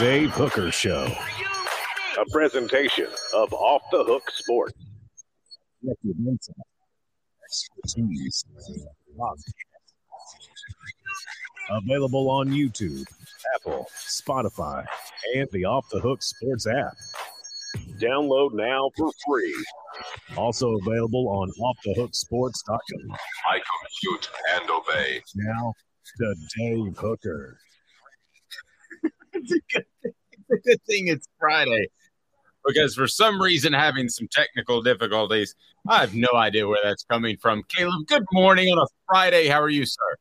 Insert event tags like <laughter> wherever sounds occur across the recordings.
Dave Hooker Show. A presentation of Off the Hook Sports. Available on YouTube, Apple, Spotify, and the Off the Hook Sports app. Download now for free. Also available on offthehooksports.com. I compute and obey. Now to Dave Hooker. It's, a good thing. it's a good thing it's Friday because for some reason having some technical difficulties. I have no idea where that's coming from. Caleb, good morning on a Friday. How are you, sir?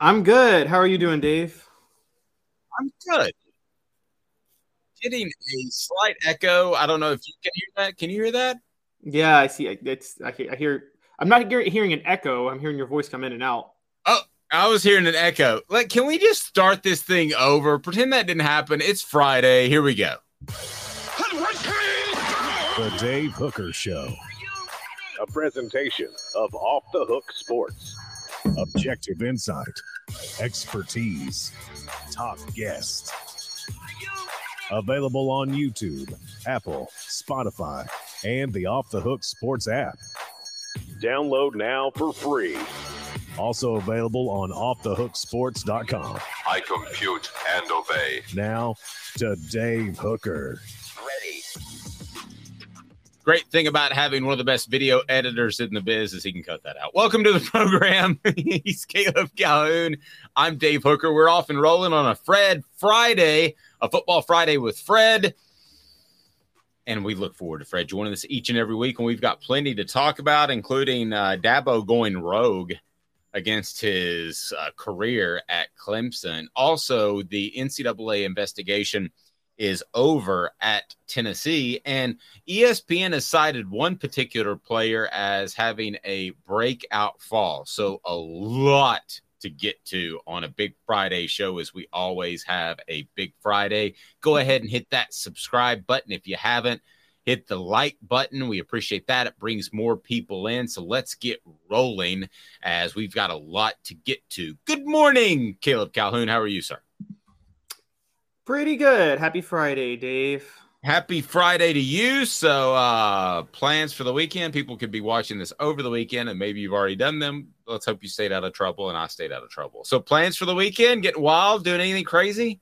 I'm good. How are you doing, Dave? I'm good. Getting a slight echo. I don't know if you can hear that. Can you hear that? Yeah, I see. It's I hear. I'm not hearing an echo. I'm hearing your voice come in and out. I was hearing an echo. Like, can we just start this thing over? Pretend that didn't happen. It's Friday. Here we go. The Dave Hooker Show. A presentation of Off the Hook Sports. Objective insight, expertise, top guests. Available on YouTube, Apple, Spotify, and the Off the Hook Sports app. Download now for free. Also available on offthehooksports.com. I compute and obey. Now to Dave Hooker. Ready. Great thing about having one of the best video editors in the biz is he can cut that out. Welcome to the <laughs> program. <laughs> He's Caleb Calhoun. I'm Dave Hooker. We're off and rolling on a Fred Friday, a football Friday with Fred. And we look forward to Fred joining us each and every week. And we've got plenty to talk about, including uh, Dabo going rogue against his uh, career at Clemson. Also, the NCAA investigation is over at Tennessee, and ESPN has cited one particular player as having a breakout fall. So, a lot to get to on a Big Friday show, as we always have a Big Friday. Go ahead and hit that subscribe button if you haven't. Hit the like button. We appreciate that. It brings more people in. So let's get rolling as we've got a lot to get to. Good morning, Caleb Calhoun. How are you, sir? Pretty good. Happy Friday, Dave. Happy Friday to you. So, uh, plans for the weekend. People could be watching this over the weekend, and maybe you've already done them. Let's hope you stayed out of trouble and I stayed out of trouble. So, plans for the weekend? Getting wild? Doing anything crazy?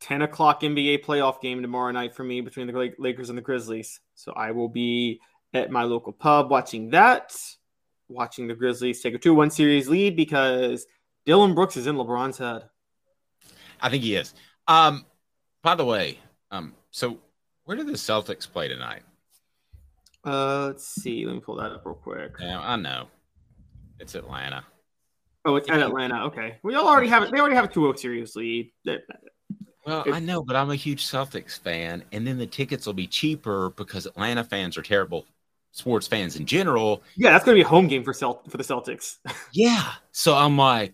10 o'clock NBA playoff game tomorrow night for me between the Lakers and the Grizzlies. So, I will be at my local pub watching that, watching the Grizzlies take a 2 1 series lead because Dillon Brooks is in LeBron's head. I think he is. Um, by the way, um, so where do the Celtics play tonight? Uh, let's see. Let me pull that up real quick. Yeah, I know. It's Atlanta. Oh, it's at Atlanta. Okay, we all already have it. They already have a 2-0 series lead. Well, I know, but I'm a huge Celtics fan, and then the tickets will be cheaper because Atlanta fans are terrible sports fans in general. Yeah, that's going to be a home game for Celt- for the Celtics. <laughs> Yeah. So I'm like,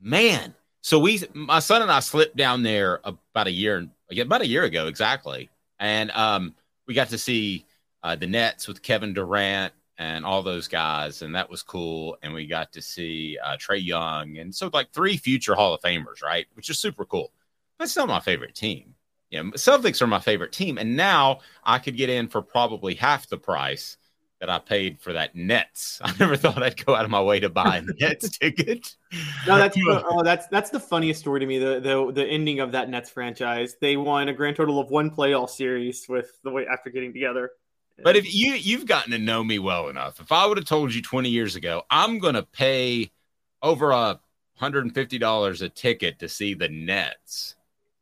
man. So we, my son and I slipped down there about a year, about a year ago exactly, and um, we got to see uh, the Nets with Kevin Durant and all those guys, and that was cool. And we got to see uh, Trae Young, and so like three future Hall of Famers, right? Which is super cool. But still my favorite team. Yeah, Celtics are my favorite team, and now I could get in for probably half the price that I paid for that Nets. <laughs> I never thought I'd go out of my way to buy a <laughs> Nets ticket. No, that's oh, that's that's the funniest story to me. The the the ending of that Nets franchise. They won a grand total of one playoff series with the way after getting together. But if you you've gotten to know me well enough, if I would have told you 20 years ago, I'm going to pay over a $150 a ticket to see the Nets,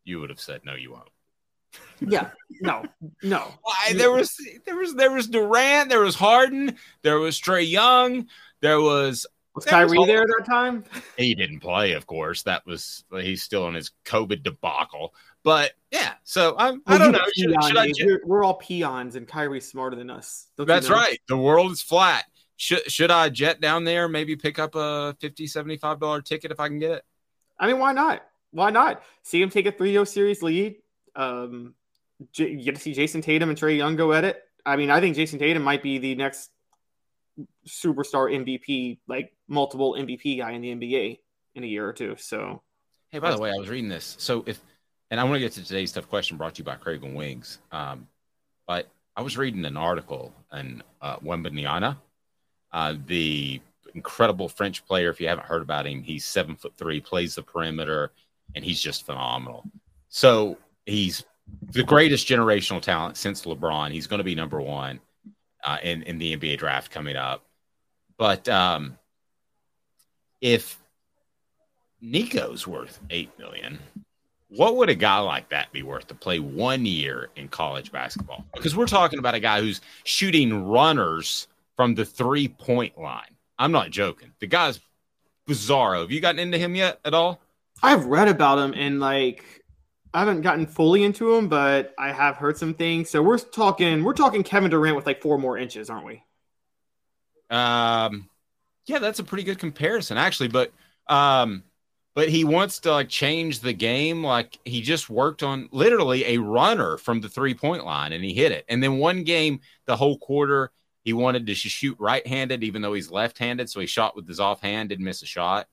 you would have said no, you won't. <laughs> Yeah, no, no. Why there was there was there was Durant, there was Harden, there was Trae Young, there was Was there Kyrie all- there at that time? He didn't play, of course. That was he's still in his COVID debacle. But yeah, so I'm, I don't know. Should, should I Dave. we're, we're all peons, and Kyrie's smarter than us. Don't you That's know? right. The world is flat. Should should I jet down there? Maybe pick up a 50 75 dollar ticket if I can get it. I mean, why not? Why not? See him take a 3-0 series lead. Um, J- you get to see Jayson Tatum and Trae Young go at it. I mean, I think Jayson Tatum might be the next superstar MVP, like multiple MVP guy in the NBA in a year or two. So, Hey, by the way, I was reading this. So if, and I want to get to today's tough question brought to you by Craven Wings. Um, but I was reading an article in uh, uh, the incredible French player. If you haven't heard about him, he's seven foot three, plays the perimeter, and he's just phenomenal. So he's the greatest generational talent since LeBron. He's going to be number one uh, in in the NBA draft coming up. But um, if Nico's worth eight million. What would a guy like that be worth to play one year in college basketball? Because we're talking about a guy who's shooting runners from the three point line. I'm not joking. The guy's bizarro. Have you gotten into him yet at all? I've read about him and like I haven't gotten fully into him, but I have heard some things. So we're talking we're talking Kevin Durant with like four more inches, aren't we? Um, yeah, that's a pretty good comparison, actually. But um, but he wants to like change the game. Like he just worked on literally a runner from the three point line, and he hit it. And then one game, the whole quarter, he wanted to sh- shoot right handed, even though he's left handed. So he shot with his offhand, didn't miss a shot.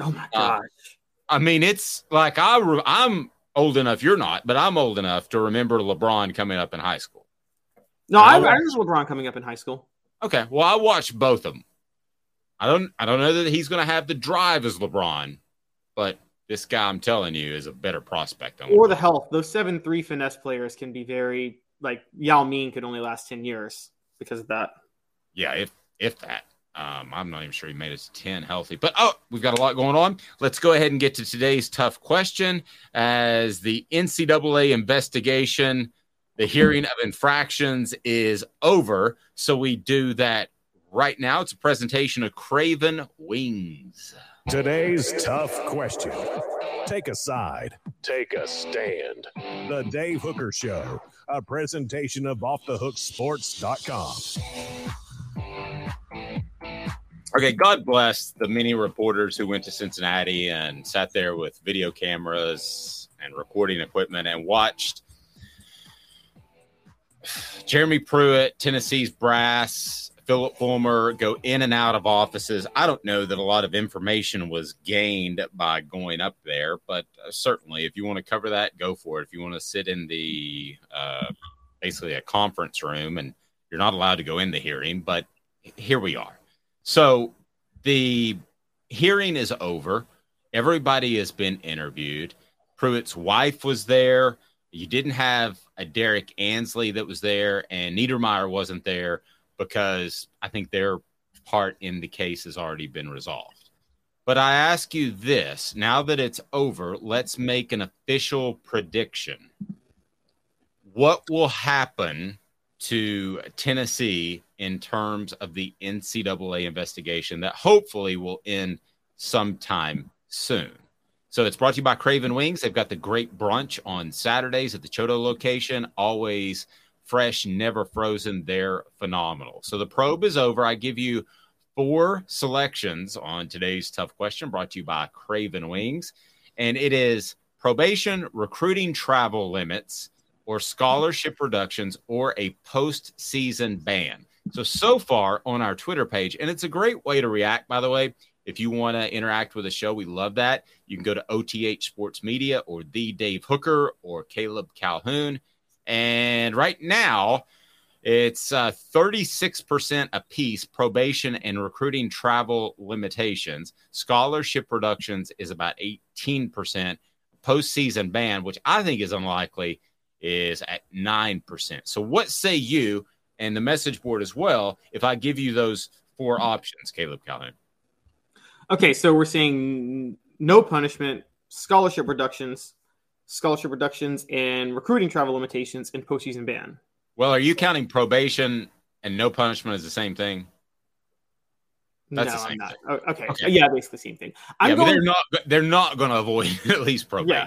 Oh my Uh, gosh. I mean, it's like I re- I'm old enough. You're not, but I'm old enough to remember LeBron coming up in high school. no, I, I I was LeBron coming up in high school. Okay, well, I watched both of them. I don't, I don't know that he's going to have the drive as LeBron, but this guy, I'm telling you, is a better prospect than Or LeBron. the health. Those seven three finesse players can be very like Yao Ming could only last ten years because of that. Yeah, if if that. Um, I'm not even sure he made it to 10 healthy. But oh, we've got a lot going on. Let's go ahead and get to today's tough question as the NCAA investigation, the hearing of infractions is over. So we do that right now. It's a presentation of Craven Wings. Today's tough question. Take a side. Take a stand. The Dave Hooker Show, a presentation of OffTheHookSports.com. Okay, God bless the many reporters who went to Cincinnati and sat there with video cameras and recording equipment and watched Jeremy Pruitt, Tennessee's brass, Phillip Fulmer go in and out of offices. I don't know that a lot of information was gained by going up there, but uh, certainly if you want to cover that, go for it. If you want to sit in the uh, basically a conference room and you're not allowed to go in the hearing, but here we are. So the hearing is over. Everybody has been interviewed. Pruitt's wife was there. You didn't have a Derrick Ansley that was there, and Niedermeyer wasn't there because I think their part in the case has already been resolved. But I ask you this now that it's over, let's make an official prediction. What will happen to Tennessee in terms of the NCAA investigation that hopefully will end sometime soon? So it's brought to you by Craven Wings. They've got the great brunch on Saturdays at the Choto location, always fresh, never frozen. They're phenomenal. So the probe is over. I give you four selections on today's tough question brought to you by Craven Wings. And it is probation, recruiting travel limits, or scholarship reductions, or a postseason ban. So, so far on our Twitter page, and it's a great way to react, by the way. If you want to interact with the show, we love that. You can go to OTH Sports Media or the Dave Hooker or Caleb Calhoun. And right now, it's uh, 36% apiece probation and recruiting travel limitations. Scholarship reductions is about 18%. Postseason ban, which I think is unlikely, is at 9%. So, what say you and the message board as well if I give you those four options, Caleb Calhoun? Okay, so we're saying no punishment, scholarship reductions, scholarship reductions, and recruiting travel limitations, and postseason ban. Well, are you counting probation and no punishment as the same thing? That's no, I'm not. Oh, okay. okay. yeah, basically the same thing. I'm yeah, going, they're not. They're not going to avoid <laughs> at least probation. Yeah.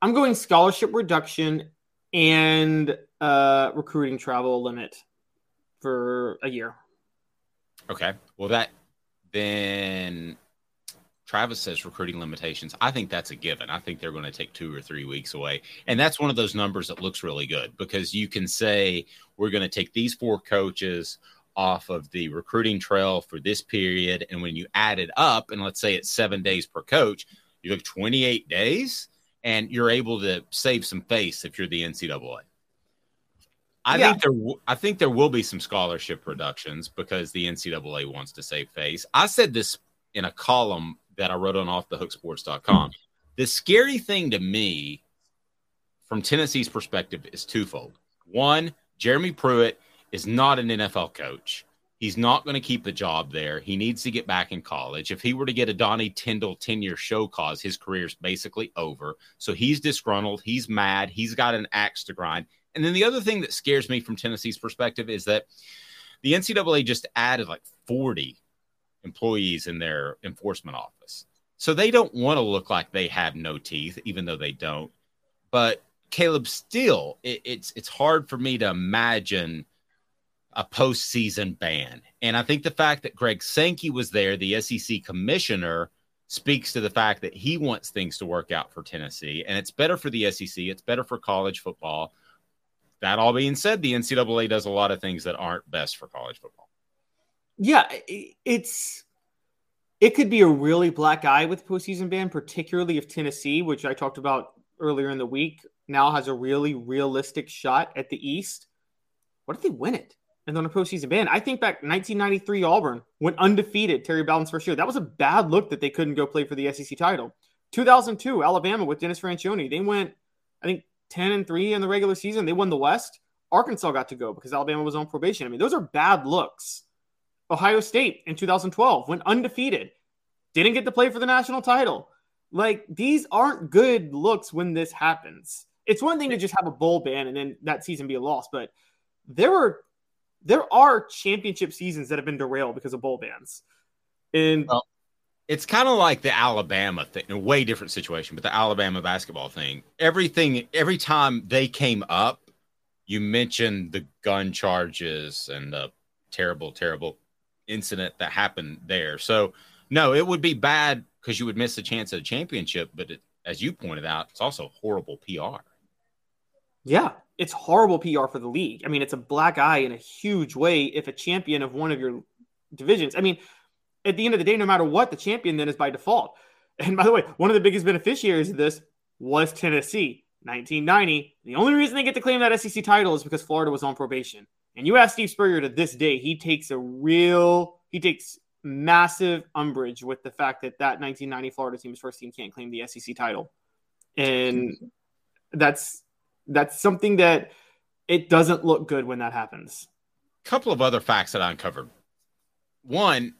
I'm going scholarship reduction and uh, recruiting travel limit for a year. Okay. Well, that then Travis says recruiting limitations. I think that's a given. I think they're going to take two or three weeks away. And that's one of those numbers that looks really good because you can say, we're going to take these four coaches off of the recruiting trail for this period. And when you add it up, and let's say it's seven days per coach, you look 28 days and you're able to save some face if you're the NCAA. I yeah. think there, I think there will be some scholarship reductions because the NCAA wants to save face. I said this in a column that I wrote on offthehooksports.com. The scary thing to me from Tennessee's perspective is twofold. One, Jeremy Pruitt is not an NFL coach. He's not going to keep the job there. He needs to get back in college. If he were to get a Donnie Tyndall 10 year show cause, his career's basically over. So he's disgruntled. He's mad. He's got an axe to grind. And then the other thing that scares me from Tennessee's perspective is that the NCAA just added like 40 employees in their enforcement office. So they don't want to look like they have no teeth, even though they don't. But Caleb, still, it, it's it's hard for me to imagine a postseason ban. And I think the fact that Greg Sankey was there, the SEC commissioner, speaks to the fact that he wants things to work out for Tennessee. And it's better for the SEC, it's better for college football. That all being said, the NCAA does a lot of things that aren't best for college football. Yeah, it's it could be a really black eye with postseason ban, particularly if Tennessee, which I talked about earlier in the week, now has a really realistic shot at the East. What if they win it? And then a postseason ban. I think back 1993 Auburn went undefeated Terry Bowden's first year. That was a bad look that they couldn't go play for the SEC title. 2002 Alabama with Dennis Franchione. They went, I think, 10 and 3 in the regular season. They won the West. Arkansas got to go because Alabama was on probation. I mean, those are bad looks. Ohio State in 2012 went undefeated, didn't get to play for the national title. Like these aren't good looks when this happens. It's one thing to just have a bowl ban and then that season be a loss, but there are there are championship seasons that have been derailed because of bowl bans. And well, it's kind of like the Alabama thing, a way different situation, but the Alabama basketball thing. Everything every time they came up, you mentioned the gun charges and the terrible, terrible incident that happened there. So, no, it would be bad because you would miss the chance at a championship. But it, as you pointed out, it's also horrible PR. Yeah, it's horrible PR for the league. I mean, it's a black eye in a huge way if a champion of one of your divisions. I mean, at the end of the day, no matter what, the champion then is by default. <laughs> And by the way, one of the biggest beneficiaries of this was Tennessee. 1990. The only reason they get to claim that SEC title is because Florida was on probation. And you ask Steve Spurrier to this day, he takes a real, he takes massive umbrage with the fact that that 1990 Florida team's first team can't claim the SEC title. And that's that's something that it doesn't look good when that happens. Couple of other facts that I uncovered. One,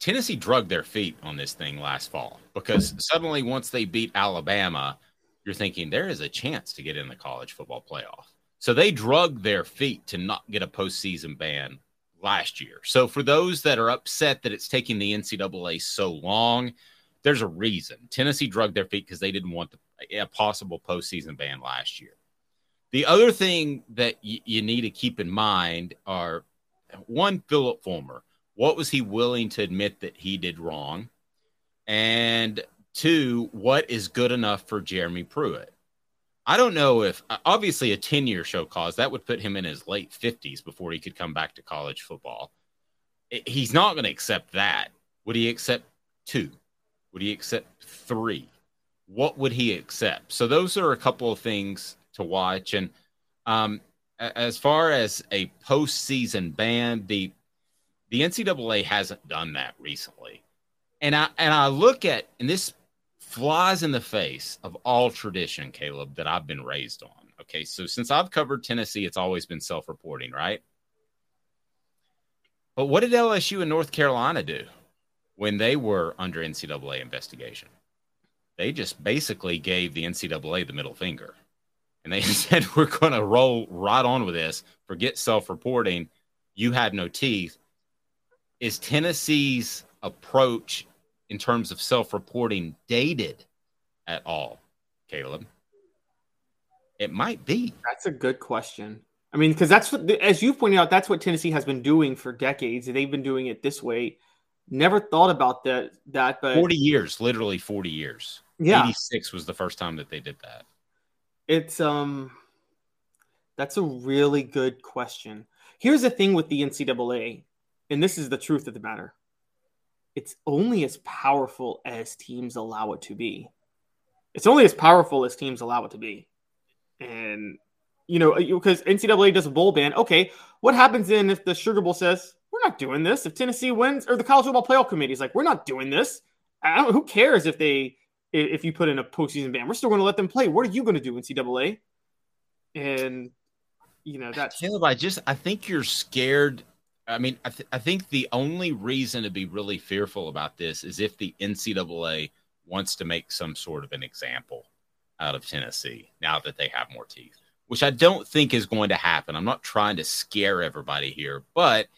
Tennessee drugged their feet on this thing last fall because suddenly, once they beat Alabama, you're thinking there is a chance to get in the college football playoff. So they drugged their feet to not get a postseason ban last year. So for those that are upset that it's taking the NCAA so long, there's a reason. Tennessee drugged their feet because they didn't want the, a possible postseason ban last year. The other thing that y- you need to keep in mind are one, Phillip Fulmer. What was he willing to admit that he did wrong? And two, what is good enough for Jeremy Pruitt? I don't know if uh, obviously a 10 year show cause that would put him in his late 50s before he could come back to college football. He's not going to accept that. Would he accept two? Would he accept three? What would he accept? So those are a couple of things to watch. And um, as far as a postseason ban, the the NCAA hasn't done that recently. And I and I look at and this flies in the face of all tradition, Caleb, that I've been raised on. Okay, so since I've covered Tennessee, it's always been self-reporting, right? But what did LSU and North Carolina do when they were under NCAA investigation? They just basically gave the NCAA the middle finger. And they <laughs> said, we're going to roll right on with this. Forget self reporting. You had no teeth. Is Tennessee's approach in terms of self-reporting dated at all, Caleb? It might be. That's a good question. I mean, because that's what, as you pointed out, that's what Tennessee has been doing for decades. They've been doing it this way. Never thought about that. That, but forty years, literally forty years. Yeah, eighty six was the first time that they did that. It's um, that's a really good question. Here's the thing with the NCAA, and this is the truth of the matter it's only as powerful as teams allow it to be. It's only as powerful as teams allow it to be. And, you know, because NCAA does a bowl ban. Okay, what happens then if the Sugar Bowl says, we're not doing this? If Tennessee wins, or the College Football Playoff Committee is like, we're not doing this. I don't, who cares if they, if you put in a postseason ban? We're still going to let them play. What are you going to do, NCAA? And, you know, that's. Caleb, I just, I think you're scared I mean, I, th- I think the only reason to be really fearful about this is if the NCAA wants to make some sort of an example out of Tennessee now that they have more teeth, which I don't think is going to happen. I'm not trying to scare everybody here, but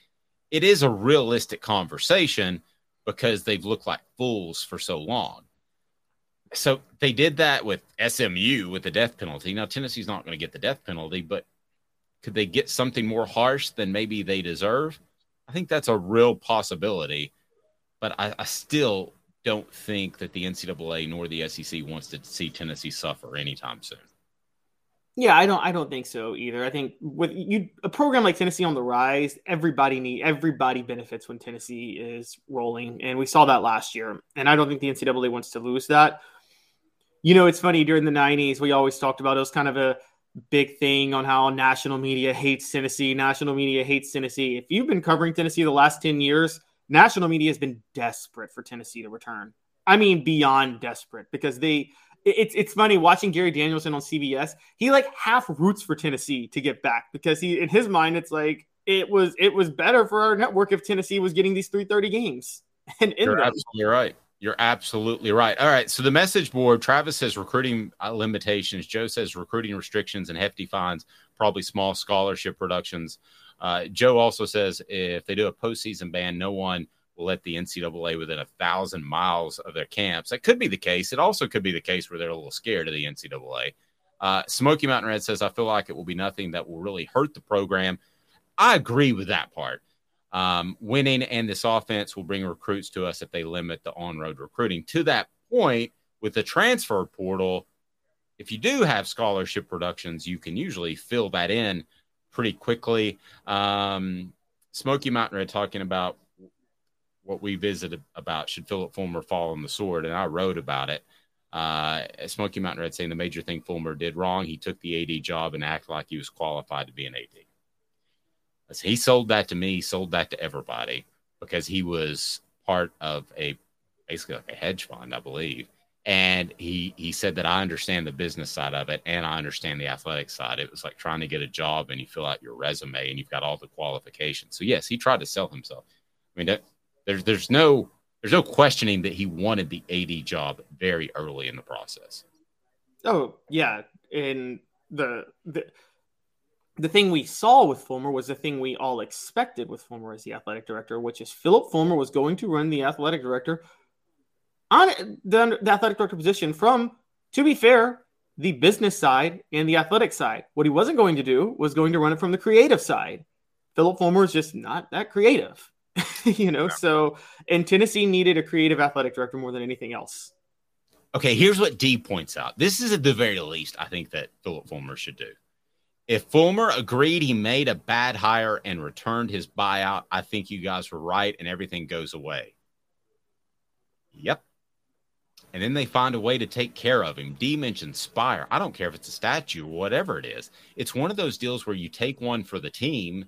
it is a realistic conversation because they've looked like fools for so long. So they did that with SMU with the death penalty. Now Tennessee's not going to get the death penalty, but could they get something more harsh than maybe they deserve? I think that's a real possibility, but I, I still don't think that the NCAA nor the SEC wants to see Tennessee suffer anytime soon. Yeah, I don't. I don't think so either. I think with you a program like Tennessee on the rise, everybody need everybody benefits when Tennessee is rolling, and we saw that last year. And I don't think the NCAA wants to lose that. You know, it's funny during the '90s we always talked about it was kind of a big thing on how national media hates Tennessee. National media hates Tennessee. If you've been covering Tennessee the last 10 years, national media has been desperate for Tennessee to return. I mean, beyond desperate because they. It's it's funny watching Gary Danielson on CBS. He like half roots for Tennessee to get back because he in his mind it's like it was it was better for our network if Tennessee was getting these 330 games. <laughs> And You're absolutely right. You're absolutely right. All right. So the message board, Travis says recruiting uh, limitations. Joe says recruiting restrictions and hefty fines, probably small scholarship reductions. Uh, Joe also says if they do a postseason ban, no one will let the NCAA within a thousand miles of their camps. That could be the case. It also could be the case where they're a little scared of the NCAA. Uh, Smoky Mountain Red says, I feel like it will be nothing that will really hurt the program. I agree with that part. Um, winning and this offense will bring recruits to us if they limit the on road recruiting. To that point, with the transfer portal, if you do have scholarship productions, you can usually fill that in pretty quickly. Um, Smoky Mountain Red talking about what we visited about should Phillip Fulmer fall on the sword, and I wrote about it. Uh, Smoky Mountain Red saying the major thing Fulmer did wrong, he took the AD job and acted like he was qualified to be an AD. He sold that to me, sold that to everybody because he was part of a basically like a hedge fund, I believe. And he he said that I understand the business side of it and I understand the athletic side. It was like trying to get a job and you fill out your resume and you've got all the qualifications. So yes, he tried to sell himself. I mean, there's there's no there's no questioning that he wanted the AD job very early in the process. Oh yeah, and the the the thing we saw with Fulmer was the thing we all expected with Fulmer as the athletic director, which is Phillip Fulmer was going to run the athletic director on the, the athletic director position from, to be fair, the business side and the athletic side. What he wasn't going to do was going to run it from the creative side. Phillip Fulmer is just not that creative, <laughs> you know. So, and Tennessee needed a creative athletic director more than anything else. Okay, here's what D points out. This is at the very least I think that Phillip Fulmer should do. If Fulmer agreed he made a bad hire and returned his buyout, I think you guys were right and everything goes away. Yep. And then they find a way to take care of him. D mentioned Spire. I don't care if it's a statue or whatever it is. It's one of those deals where you take one for the team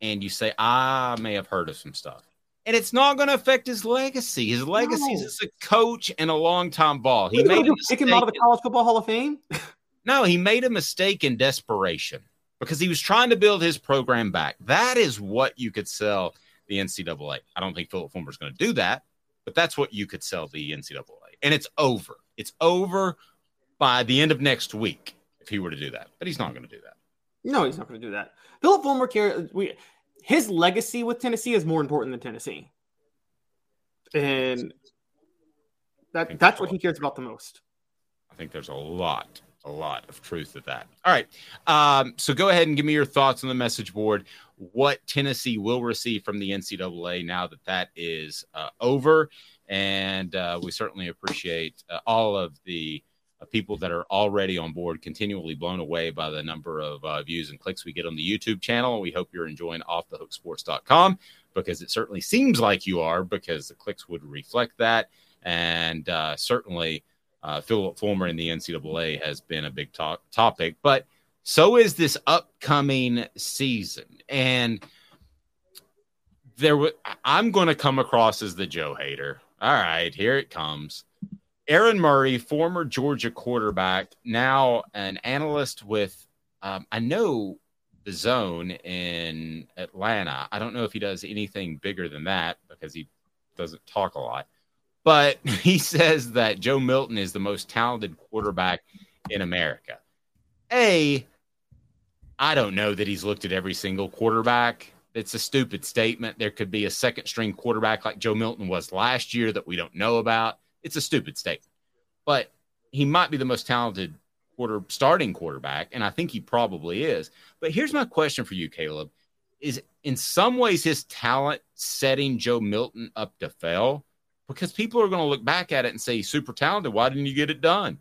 and you say, I may have heard of some stuff. And it's not going to affect his legacy. His legacy No. is as a coach and a longtime ball. He made a pick him out of the. College Football Hall of Fame. <laughs> No, he made a mistake in desperation because he was trying to build his program back. That is what you could sell the NCAA. I don't think Phillip Fulmer is going to do that, but that's what you could sell the NCAA. And it's over. It's over by the end of next week if he were to do that. But he's not going to do that. No, he's not going to do that. Phillip Fulmer we his legacy with Tennessee is more important than Tennessee, and that that's what he cares about the most. I think there's a lot, a lot of truth to that. All right. Um, so go ahead and give me your thoughts on the message board. What Tennessee will receive from the NCAA now that that is uh, over. And uh, we certainly appreciate uh, all of the uh, people that are already on board, continually blown away by the number of uh, views and clicks we get on the YouTube channel. We hope you're enjoying offthehooksports.com because it certainly seems like you are because the clicks would reflect that. And uh, certainly, uh, Phillip Fulmer in the NCAA has been a big talk, topic, but so is this upcoming season. And there, w- I'm going to come across as the Joe hater. All right, here it comes. Aaron Murray, former Georgia quarterback, now an analyst with, um, I know the zone in Atlanta. I don't know if he does anything bigger than that because he doesn't talk a lot but <laughs> he says that Joe Milton is the most talented quarterback in America. A, I don't know that he's looked at every single quarterback. It's a stupid statement. There could be a second string quarterback like Joe Milton was last year that we don't know about. It's a stupid statement. But he might be the most talented quarter starting quarterback, and I think he probably is. But here's my question for you, Caleb. Is in some ways his talent setting Joe Milton up to fail? Because people are going to look back at it and say super talented. Why didn't you get it done?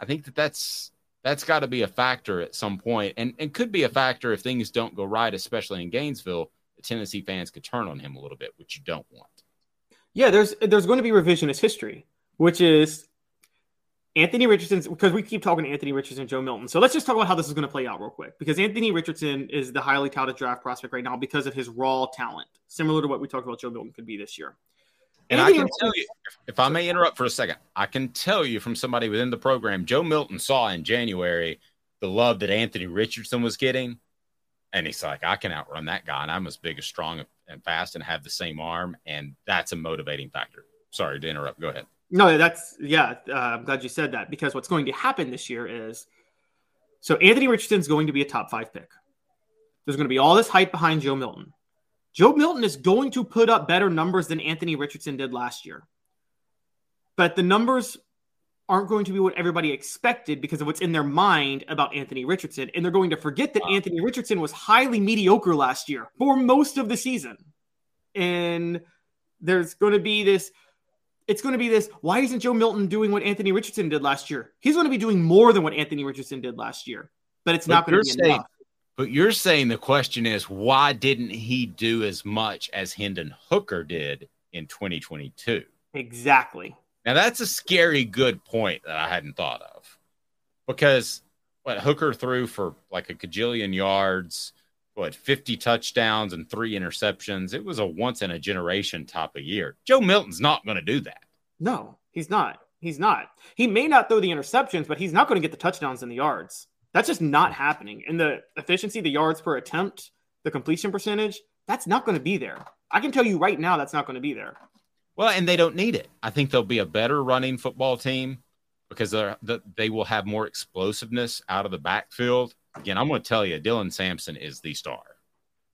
I think that that's that's got to be a factor at some point, and and could be a factor if things don't go right, especially in Gainesville. The Tennessee fans could turn on him a little bit, which you don't want. Yeah, there's there's going to be revisionist history, which is Anthony Richardson, because we keep talking to Anthony Richardson, Joe Milton. So let's just talk about how this is going to play out real quick. Because Anthony Richardson is the highly touted draft prospect right now because of his raw talent, similar to what we talked about Joe Milton could be this year. And I can tell you, if I may interrupt for a second, I can tell you from somebody within the program, Joe Milton saw in January the love that Anthony Richardson was getting. And he's like, I can outrun that guy. And I'm as big, as strong, and fast and have the same arm. And that's a motivating factor. Sorry to interrupt. Go ahead. No, that's yeah. Uh, I'm glad you said that because what's going to happen this year is so Anthony Richardson's going to be a top five pick. There's going to be all this hype behind Joe Milton. Joe Milton is going to put up better numbers than Anthony Richardson did last year, but the numbers aren't going to be what everybody expected because of what's in their mind about Anthony Richardson, and they're going to forget that Anthony Richardson was highly mediocre last year for most of the season, and there's going to be this it's going to be this why isn't Joe Milton doing what Anthony Richardson did last year? He's going to be doing more than what Anthony Richardson did last year, but it's not going to be saying- enough. But you're saying the question is why didn't he do as much as Hendon Hooker did in 2022? Exactly. Now that's a scary good point that I hadn't thought of. Because what Hooker threw for like a cajillion yards, what 50 touchdowns and three interceptions. It was a once in a generation type of year. Joe Milton's not going to do that. No, he's not. He's not. He may not throw the interceptions, but he's not going to get the touchdowns and the yards. That's just not happening. And the efficiency, the yards per attempt, the completion percentage, that's not going to be there. I can tell you right now that's not going to be there. Well, and they don't need it. I think they'll be a better running football team because they're, they will have more explosiveness out of the backfield. Again, I'm going to tell you, Dylan Sampson is the star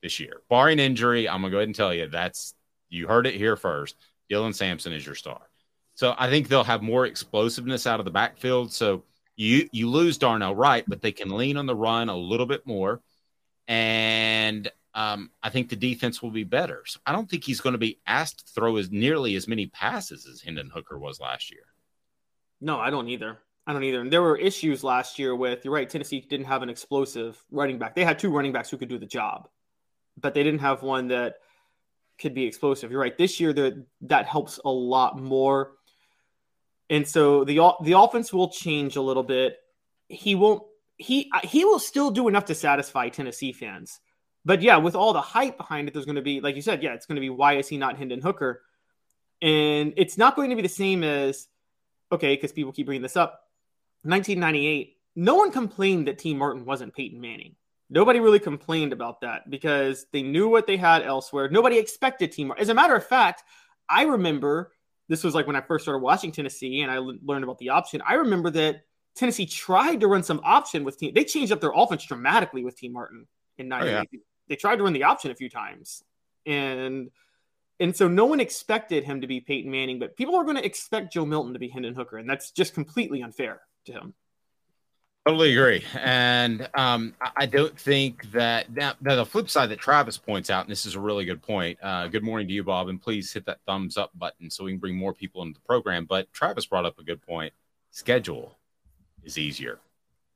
this year. Barring injury, I'm going to go ahead and tell you that's you heard it here first. Dylan Sampson is your star. So I think they'll have more explosiveness out of the backfield. So you you lose Darnell Wright, but they can lean on the run a little bit more. And um, I think the defense will be better. So I don't think he's going to be asked to throw as nearly as many passes as Hendon Hooker was last year. No, I don't either. I don't either. And there were issues last year with you're right. Tennessee didn't have an explosive running back. They had two running backs who could do the job, but they didn't have one that could be explosive. You're right. This year, that helps a lot more. And so the the offense will change a little bit. He won't. He he will still do enough to satisfy Tennessee fans. But yeah, with all the hype behind it, there's going to be, like you said, yeah, it's going to be why is he not Hendon Hooker? And it's not going to be the same as okay, because people keep bringing this up. 1998, no one complained that Tee Martin wasn't Peyton Manning. Nobody really complained about that because they knew what they had elsewhere. Nobody expected Tee Martin. As a matter of fact, I remember this was like when I first started watching Tennessee and I learned about the option. I remember that Tennessee tried to run some option with team. They changed up their offense dramatically with Tee Martin in 98. Oh, yeah. They tried to run the option a few times. And and so no one expected him to be Peyton Manning, but people are going to expect Joe Milton to be Hendon Hooker, and that's just completely unfair to him. Totally agree, and um, I don't think that now, now, the flip side that Travis points out, and this is a really good point. Uh, good morning to you, Bob, and please hit that thumbs up button so we can bring more people into the program. But Travis brought up a good point. Schedule is easier,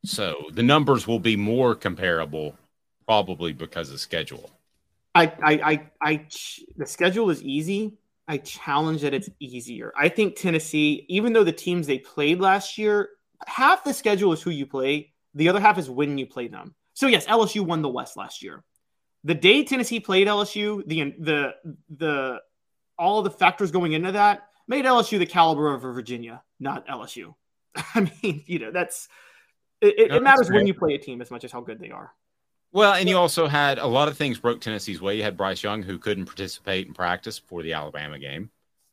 so the numbers will be more comparable, probably because of schedule. I, I, I, I, the schedule is easy. I challenge that it's easier. I think Tennessee, even though the teams they played last year, half the schedule is who you play, the other half is when you play them. So yes, LSU won the West last year. The day Tennessee played LSU, the the the all the factors going into that made LSU the caliber of Virginia, not LSU. <laughs> I mean, you know, that's it, it matters when you play a team as much as how good they are. Well, and you also had a lot of things broke Tennessee's way. You had Bryce Young who couldn't participate in practice for the Alabama game.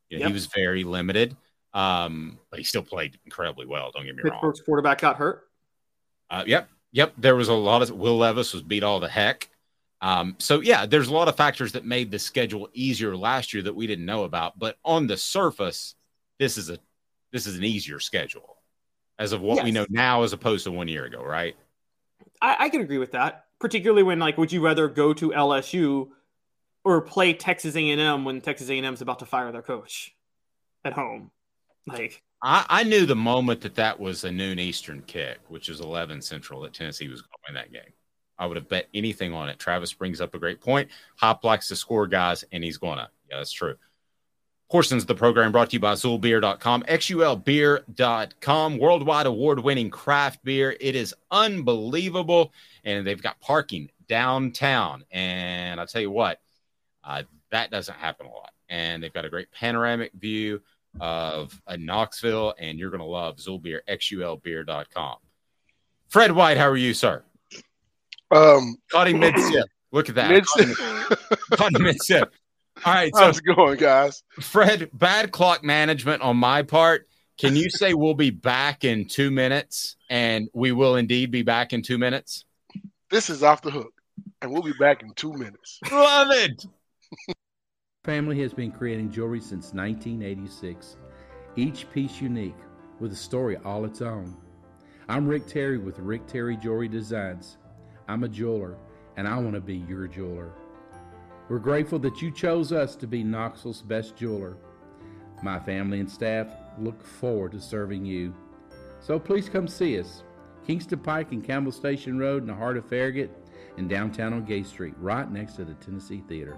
You know, yep. He was very limited, um, but he still played incredibly well. Don't get me Pittsburgh's wrong. Pittsburgh's quarterback got hurt. Uh, yep, yep. There was a lot of Will Levis was beat all the heck. Um, so yeah, there's a lot of factors that made the schedule easier last year that we didn't know about. But on the surface, this is a this is an easier schedule as of what yes. we know now, as opposed to one year ago, right? I, I can agree with that particularly when like would you rather go to LSU or play Texas A&M when Texas A&M is about to fire their coach at home? Like I, I, knew the moment that that was a noon Eastern kick, which is 11 Central, that Tennessee was going to win that game. I would have bet anything on it. Travis brings up a great point. Hop likes to score guys, and he's going to. Yeah, that's true. Portions of the program brought to you by Xulbeer.com, XULBeer.com, worldwide award winning craft beer. It is unbelievable. And they've got parking downtown. And I'll tell you what, uh, that doesn't happen a lot. And they've got a great panoramic view of uh, Knoxville. And you're going to love Xulbeer, XULBeer.com. Fred White, how are you, sir? Um, Caught him mid sip. Look at that. <laughs> Mid-sip. Caught him mid sip. All right. So, How's it going, guys? Fred, bad clock management on my part. Can you say we'll be back in two minutes? And we will indeed be back in two minutes. This is off the hook, and we'll be back in two minutes. Love it. Family has been creating jewelry since 1986, each piece unique with a story all its own. I'm Rick Terry with Rick Terry Jewelry Designs. I'm a jeweler, and I want to be your jeweler. We're grateful that you chose us to be Knoxville's best jeweler. My family and staff look forward to serving you. So please come see us. Kingston Pike and Campbell Station Road in the heart of Farragut and downtown on Gay Street, right next to the Tennessee Theater.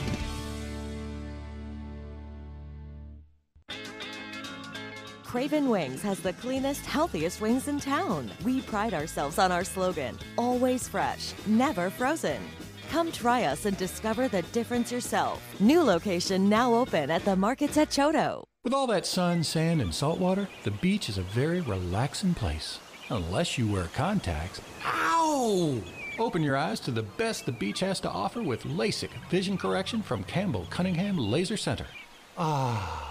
Craven Wings has the cleanest, healthiest wings in town. We pride ourselves on our slogan always fresh, never frozen. Come try us and discover the difference yourself. New location now open at the markets at Choto. With all that sun, sand, and salt water, the beach is a very relaxing place. Unless you wear contacts. Ow! Open your eyes to the best the beach has to offer with LASIK vision correction from Campbell Cunningham Laser Center. Ah.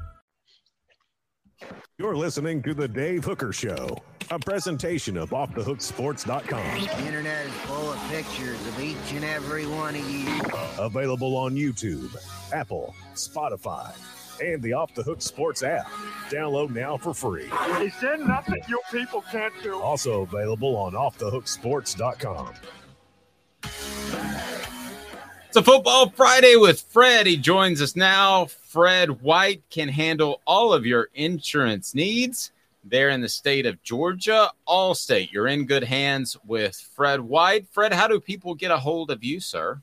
You're listening to The Dave Hooker Show, a presentation of OffTheHookSports.com. The internet is full of pictures of each and every one of you. Available on YouTube, Apple, Spotify, and the Off the Hook Sports app. Download now for free. Is there nothing you people can't do? Also available on OffTheHookSports.com. It's a football Friday with Fred. He joins us now. Fred White can handle all of your insurance needs there in the state of Georgia. Allstate, you're in good hands with Fred White. Fred, how do people get a hold of you, sir?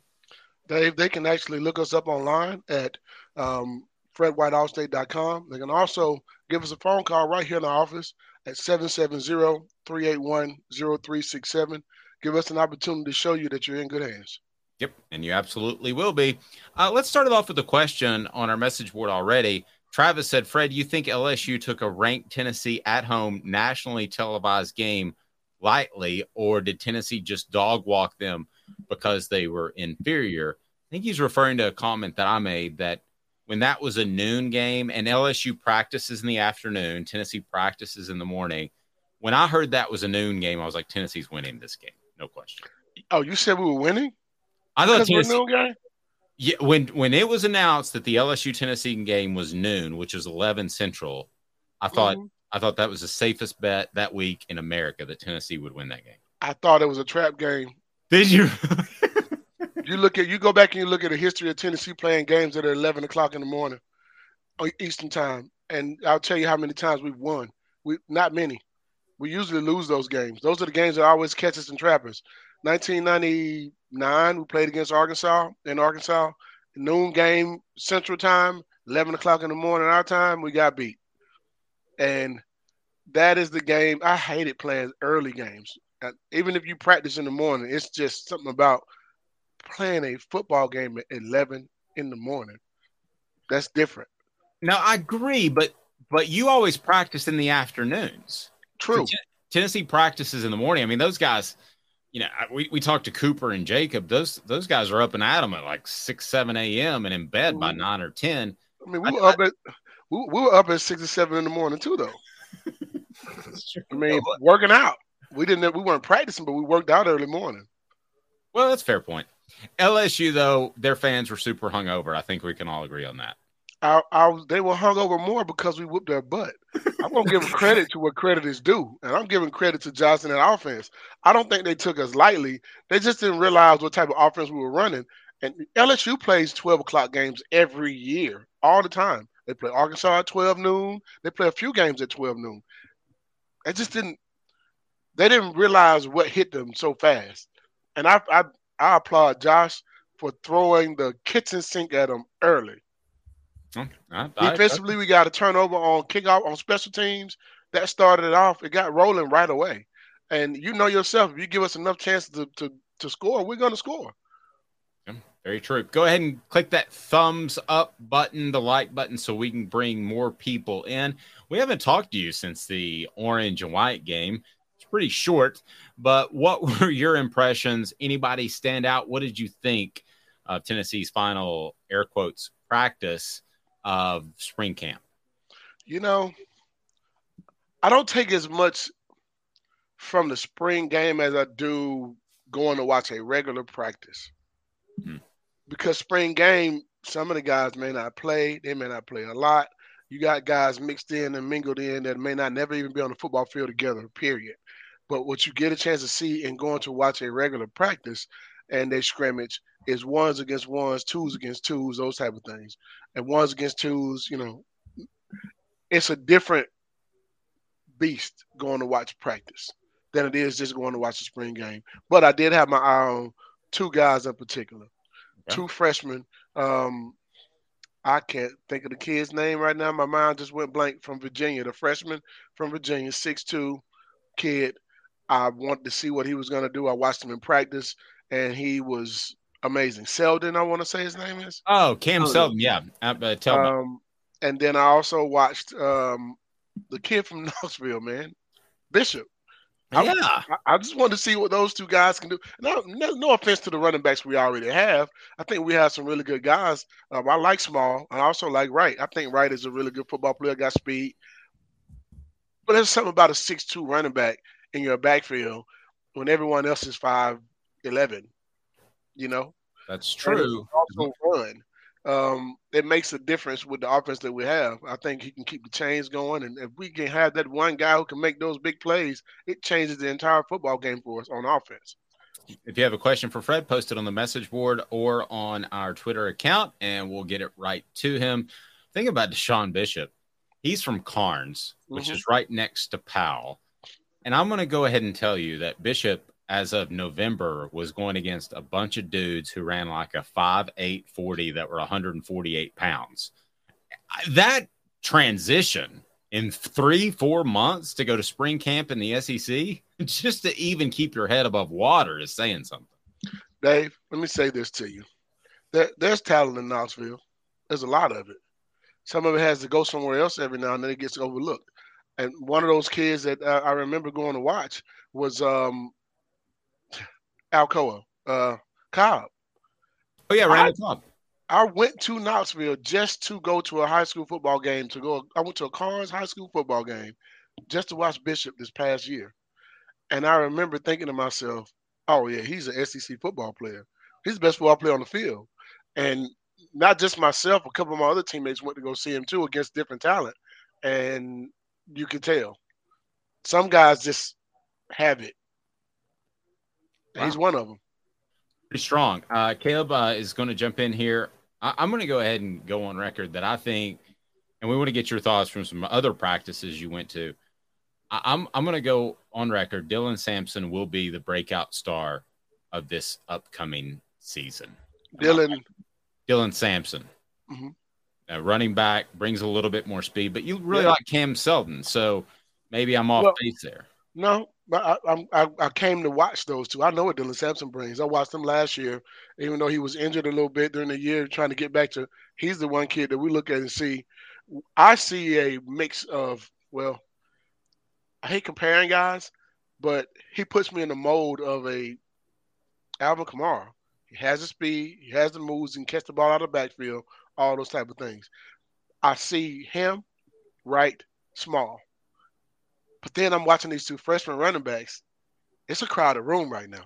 Dave, they can actually look us up online at um, fredwhiteallstate.com. They can also give us a phone call right here in the office at 770-381-0367. Give us an opportunity to show you that you're in good hands. Yep, and you absolutely will be. Uh, let's start it off with a question on our message board already. Travis said, Fred, you think LSU took a ranked Tennessee at home nationally televised game lightly, or did Tennessee just dog walk them because they were inferior? I think he's referring to a comment that I made that when that was a noon game and LSU practices in the afternoon, Tennessee practices in the morning. When I heard that was a noon game, I was like, Tennessee's winning this game, no question. Oh, you said we were winning? I thought Tennessee. Guy? Yeah, when when it was announced that the LSU Tennessee game was noon, which was eleven central, I thought mm-hmm. I thought that was the safest bet that week in America that Tennessee would win that game. I thought it was a trap game. Did you? <laughs> <laughs> you look at you go back and you look at the history of Tennessee playing games that are eleven o'clock in the morning, uh, Eastern time, and I'll tell you how many times we've won. We not many. We usually lose those games. Those are the games that always catch us in trappers. 1990, nine. We played against Arkansas in Arkansas. Noon game Central Time, eleven o'clock in the morning our time. We got beat, and that is the game. I hated playing early games. Uh, even if you practice in the morning, it's just something about playing a football game at eleven in the morning. That's different. No, I agree, but but you always practice in the afternoons. True. Tennessee practices in the morning. I mean, those guys you know, we, we talked to Cooper and Jacob. Those those guys are up and at 'em at like six, seven a.m. and in bed by Mhm. nine or ten. I mean, we were up at we, we were up at six or seven in the morning too, though. I mean, working out. We didn't. We weren't practicing, but we worked out early morning. Well, that's a fair point. LSU though, their fans were super hungover. I think we can all agree on that. I, I, they were hung over more because we whooped their butt. I'm gonna give credit to what credit is due, and I'm giving credit to Johnson and offense. I don't think they took us lightly. They just didn't realize what type of offense we were running. And LSU plays 12 o'clock games every year, all the time. They play Arkansas at 12 noon. They play a few games at 12 noon. They just didn't. They didn't realize what hit them so fast. And I, I, I applaud Josh for throwing the kitchen sink at them early. Defensively, we got a turnover on kickoff on special teams. That started it off. It got rolling right away. And you know yourself, if you give us enough chances to, to, to score, we're going to score. Very true. Go ahead and click that thumbs up button, the like button, so we can bring more people in. We haven't talked to you since the orange and white game. It's pretty short, but what <laughs> were your impressions? Anybody stand out? What did you think of Tennessee's final air quotes practice of spring camp? You know, I don't take as much from the spring game as I do going to watch a regular practice. Mhm. Because spring game, some of the guys may not play, they may not play a lot. You got guys mixed in and mingled in that may not never even be on the football field together, period. But what you get a chance to see in going to watch a regular practice and they scrimmage is ones against ones, twos against twos, those type of things. And ones against twos, you know, it's a different beast going to watch practice than it is just going to watch the spring game. But I did have my eye on two guys in particular, two freshmen. Um, I can't think of the kid's name right now. My mind just went blank from Virginia. The freshman from Virginia, 6'2 kid. I wanted to see what he was going to do. I watched him in practice, and he was amazing. Seldon, I want to say his name is. Oh, Cam Oh, Seldon. Yeah. Uh, uh, tell me. Um, and then I also watched um, the kid from <laughs> Knoxville, man, Bishop. I, Yeah. I, I just wanted to see what those two guys can do. No, no, no offense to the running backs we already have. I think we have some really good guys. Um, I like Small. I also like Wright. I think Wright is a really good football player. Got speed. But there's something about a six-two running back in your backfield when everyone else is five eleven. You know, That's true. Also run. Um, it makes a difference with the offense that we have. I think he can keep the chains going, and if we can have that one guy who can make those big plays, it changes the entire football game for us on offense. If you have a question for Fred, post it on the message board or on our Twitter account, and we'll get it right to him. Think about DeSean Bishop. He's from Karns, which Mhm. is right next to Powell. And I'm going to go ahead and tell you that Bishop, as of November, was going against a bunch of dudes who ran like a 5'8 40 that were 148 pounds. That transition in three, four months to go to spring camp in the SEC, <laughs> just to even keep your head above water is saying something. Dave, let me say this to you. There, there's talent in Knoxville. There's a lot of it. Some of it has to go somewhere else every now and then. It gets overlooked. And one of those kids that uh, I remember going to watch was um, Alcoa, uh, Cobb. Oh yeah, I, Randall Cobb. I went to Knoxville just to go to a high school football game. To go, I went to a Karns high school football game just to watch Bishop this past year. And I remember thinking to myself, "Oh yeah, he's an SEC football player. He's the best football player on the field." And not just myself, a couple of my other teammates went to go see him too against different talent, and you could tell some guys just have it. And He's one of them. Pretty strong. Uh, Caleb uh, is going to jump in here. I- I'm going to go ahead and go on record that I think, and we want to get your thoughts from some other practices you went to. I- I'm I'm going to go on record. Dylan Sampson will be the breakout star of this upcoming season. Dylan, Dylan Sampson, Mhm. uh, running back, brings a little bit more speed, but you really Yeah. like Cam Seldon. so maybe I'm off Well- base there. No, but I, I I came to watch those two. I know what Dylan Sampson brings. I watched him last year, even though he was injured a little bit during the year, trying to get back to. He's the one kid that we look at and see. I see a mix of well, I hate comparing guys, but he puts me in the mold of a Alvin Kamara. He has the speed, he has the moves, and catch the ball out of the backfield, all those type of things. I see him right small. But then I'm watching these two freshman running backs. It's a crowded room right now.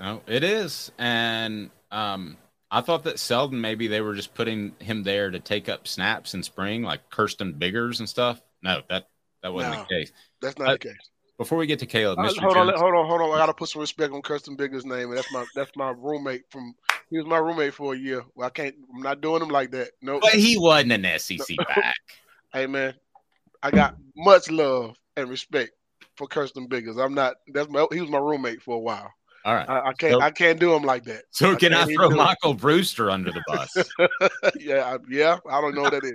Oh, it is. And um, I thought that Seldon maybe they were just putting him there to take up snaps in spring, like Kirsten Biggers and stuff. No, that that wasn't No, the case. That's not Uh, the case. Before we get to Caleb, Uh, Mr. hold on, hold on, hold on. I gotta put some respect on Kirsten Bigger's name, and that's my that's my roommate from. He was my roommate for a year. Well, I can't. I'm not doing him like that. No. but he wasn't an SEC back. <laughs> Hey man, I got much love and respect for Kirsten Biggers. I'm not. That's my. He was my roommate for a while. All right. I, I can't. So- I can't do him like that. So can I can't even throw. Michael Brewster under the bus? <laughs> yeah, I, yeah. I don't know what that is.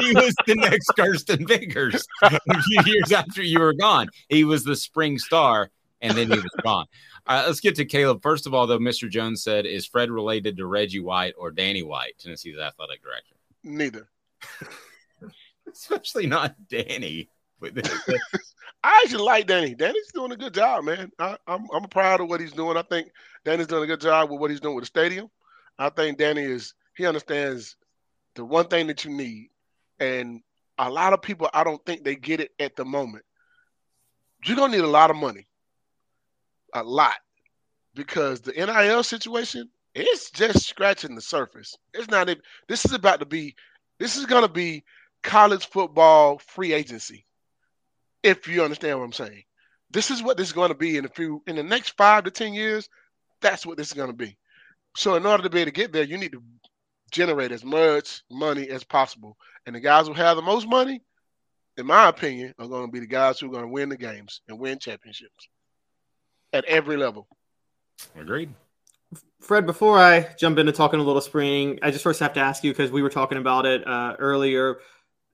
<laughs> he was the next Kirsten Biggers <laughs> a few years after you were gone. He was the spring star, and then he was gone. Uh, let's get to Caleb. First of all, though, Mr. Jones said, "Is Fred related to Reggie White or Danny White, Tennessee's athletic director?" Neither. <laughs> Especially not Danny. <laughs> I actually like Danny. Danny's doing a good job, man. I, I'm I'm proud of what he's doing. I think Danny's doing a good job with what he's doing with the stadium. I think Danny is he understands the one thing that you need, and a lot of people I don't think they get it at the moment. You're gonna need a lot of money, a lot, because the NIL situation it's just scratching the surface. It's not. This is about to be. This is gonna be college football free agency if you understand what I'm saying. This is what this is going to be in a few in the next five to ten years. That's what this is going to be. So in order to be able to get there, you need to generate as much money as possible. And the guys who have the most money, in my opinion, are going to be the guys who are going to win the games and win championships at every level. Agreed. Fred, before I jump into talking a little spring, I just first have to ask you because we were talking about it uh, earlier.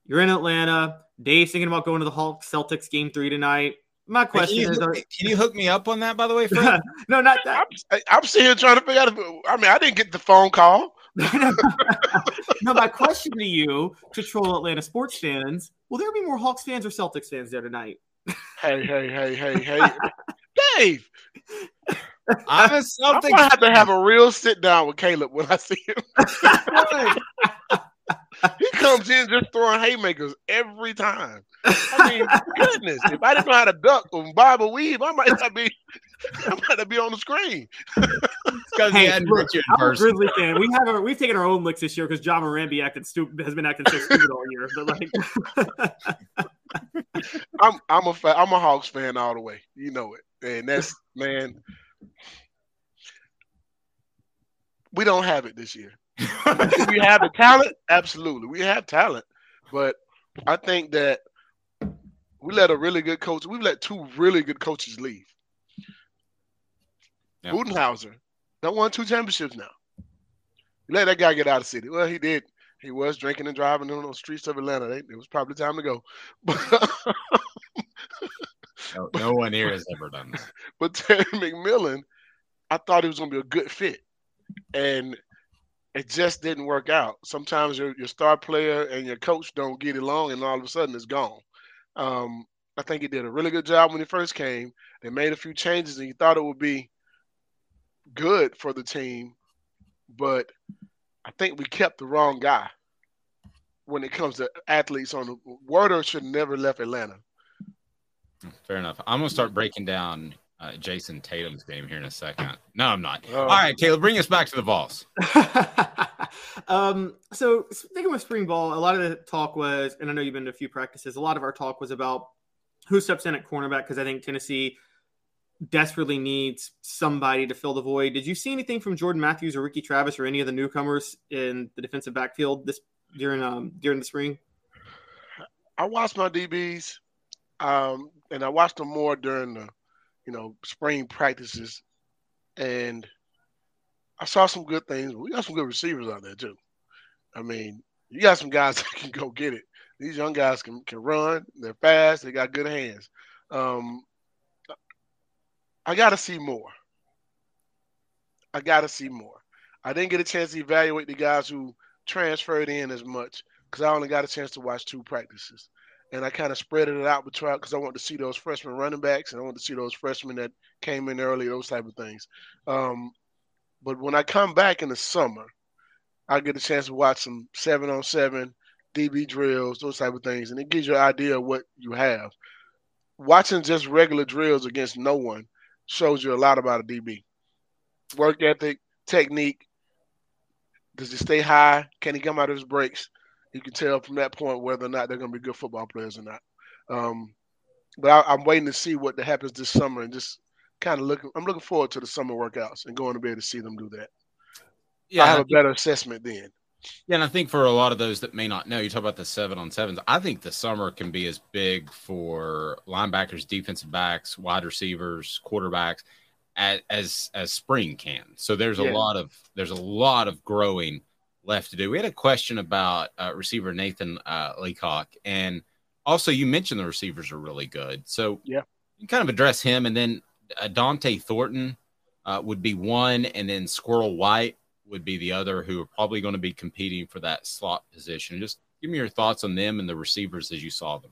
You're in Atlanta. Dave's thinking about going to the Hawks Celtics game three tonight. My question can, you is: are, can you hook me up on that, by the way, <laughs> Fred? no, not that. I'm, I'm sitting here trying to figure out. If, I mean, I didn't get the phone call. <laughs> no, my question to you, to troll Atlanta sports fans: Will there be more Hawks fans or Celtics fans there tonight? Hey, hey, hey, hey, <laughs> hey, Dave. I'm a I'm Celtics. gonna have to have a real sit down with Caleb when I see him. <laughs> he comes in just throwing haymakers every time. I mean, <laughs> goodness, if I didn't know how to duck or bob or weave, I might not be, <laughs> I might not be on the screen. because Hey, hadn't look, met you in I'm a. Grizzly fan. We have our, we've taken our own licks this year because Ja Morant be acting stupid has been acting so stupid all year. But like, I'm I'm a fa- I'm a Hawks fan all the way. You know it, and that's man. We don't have it this year. <laughs> We have the talent? Absolutely, we have talent, but I think that we let a really good coach. We've let two really good coaches leave. Yeah. Budenholzer, done won two championships now. You let that guy get out of city. Well, he did. He was drinking and driving on the streets of Atlanta. They- It was probably time to go. <laughs> No, no one here has ever done that. <laughs> But Terry McMillan, I thought he was going to be a good fit, and it just didn't work out. Sometimes your your star player and your coach don't get along, and all of a sudden it's gone. Um, I think he did a really good job when he first came. They made a few changes, and he thought it would be good for the team, but I think we kept the wrong guy when it comes to athletes. On the Werder should never left Atlanta. Fair enough. I'm gonna start breaking down uh, Jayson Tatum's game here in a second. No, I'm not. Oh. All right, Caleb, bring us back to the balls. <laughs> um, so speaking of spring ball, a lot of the talk was, and I know you've been to a few practices. A lot of our talk was about who steps in at cornerback because I think Tennessee desperately needs somebody to fill the void. Did you see anything from Jordan Matthews or Ricky Travis or any of the newcomers in the defensive backfield this during um during the spring? I watched my DBs, um, and I watched them more during the, you know, spring practices, and I saw some good things. We got some good receivers out there too. I mean, you got some guys <laughs> that can go get it. These young guys can can run. They're fast. They got good hands. Um, I got to see more. I got to see more. I didn't get a chance to evaluate the guys who transferred in as much because I only got a chance to watch two practices. And I kind of spread it out between because I want to see those freshman running backs and I want to see those freshmen that came in early, those type of things. Um, but when I come back in the summer, I get a chance to watch some seven on seven DB drills, those type of things, and it gives you an idea of what you have. Watching just regular drills against no one shows you a lot about a DB. Work ethic, technique. Does he stay high? Can he come out of his breaks? You can tell from that point whether or not they're going to be good football players or not. Um, but I, I'm waiting to see what happens this summer and just kind of looking. I'm looking forward to the summer workouts and going to be able to see them do that. Yeah, I I have a think- better assessment then. Yeah, and I think for a lot of those that may not know, you talk about the seven on sevens. I think the summer can be as big for linebackers, defensive backs, wide receivers, quarterbacks as as, as spring can. So there's Yeah. a lot of there's a lot of growing left to do. We had a question about uh, receiver Nathan uh, Leacock, and also you mentioned the receivers are really good. So yeah, you kind of address him, and then uh, Dont'e Thornton. uh, would be one, and then Squirrel White would be the other, who are probably going to be competing for that slot position. Just give me your thoughts on them and the receivers as you saw them.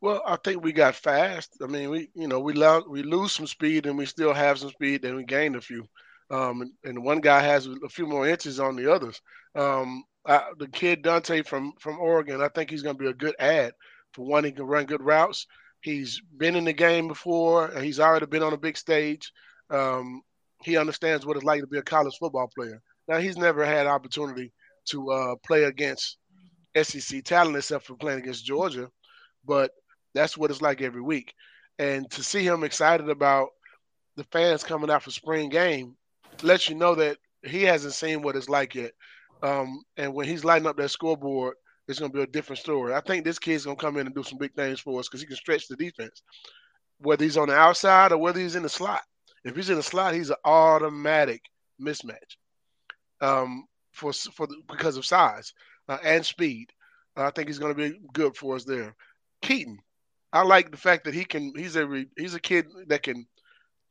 Well, I think we got fast. I mean, we you know we lo- we lose some speed and we still have some speed, and we gained a few. Um, and, and one guy has a few more inches on the others. Um, I, the kid Dont'e from from Oregon, I think he's going to be a good ad. For one, he can run good routes. He's been in the game before. He's already been on a big stage. Um, he understands what it's like to be a college football player. Now he's never had opportunity to uh, play against SEC talent except for playing against Georgia, but that's what it's like every week. And to see him excited about the fans coming out for spring game lets you know that he hasn't seen what it's like yet. Um, and when he's lighting up that scoreboard, it's going to be a different story. I think this kid's going to come in and do some big things for us because he can stretch the defense, whether he's on the outside or whether he's in the slot. If he's in the slot, he's an automatic mismatch um, for for the, because of size uh, and speed. Uh, I think he's going to be good for us there. Keaton, I like the fact that he can. He's a he's a kid that can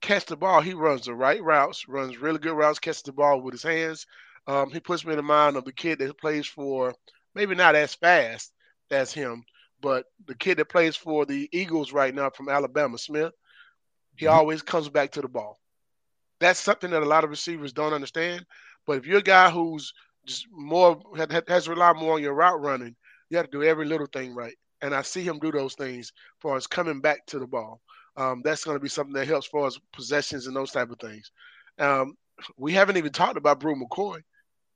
catch the ball. He runs the right routes, runs really good routes, catches the ball with his hands. Um, he puts me in the mind of the kid that plays for maybe not as fast as him, but the kid that plays for the Eagles right now from Alabama, Smith. He mm-hmm. always comes back to the ball. That's something that a lot of receivers don't understand. But if you're a guy who's just more has to rely more on your route running, you have to do every little thing right. And I see him do those things for us coming back to the ball. Um, that's going to be something that helps for us possessions and those type of things. Um, we haven't even talked about Bru McCoy.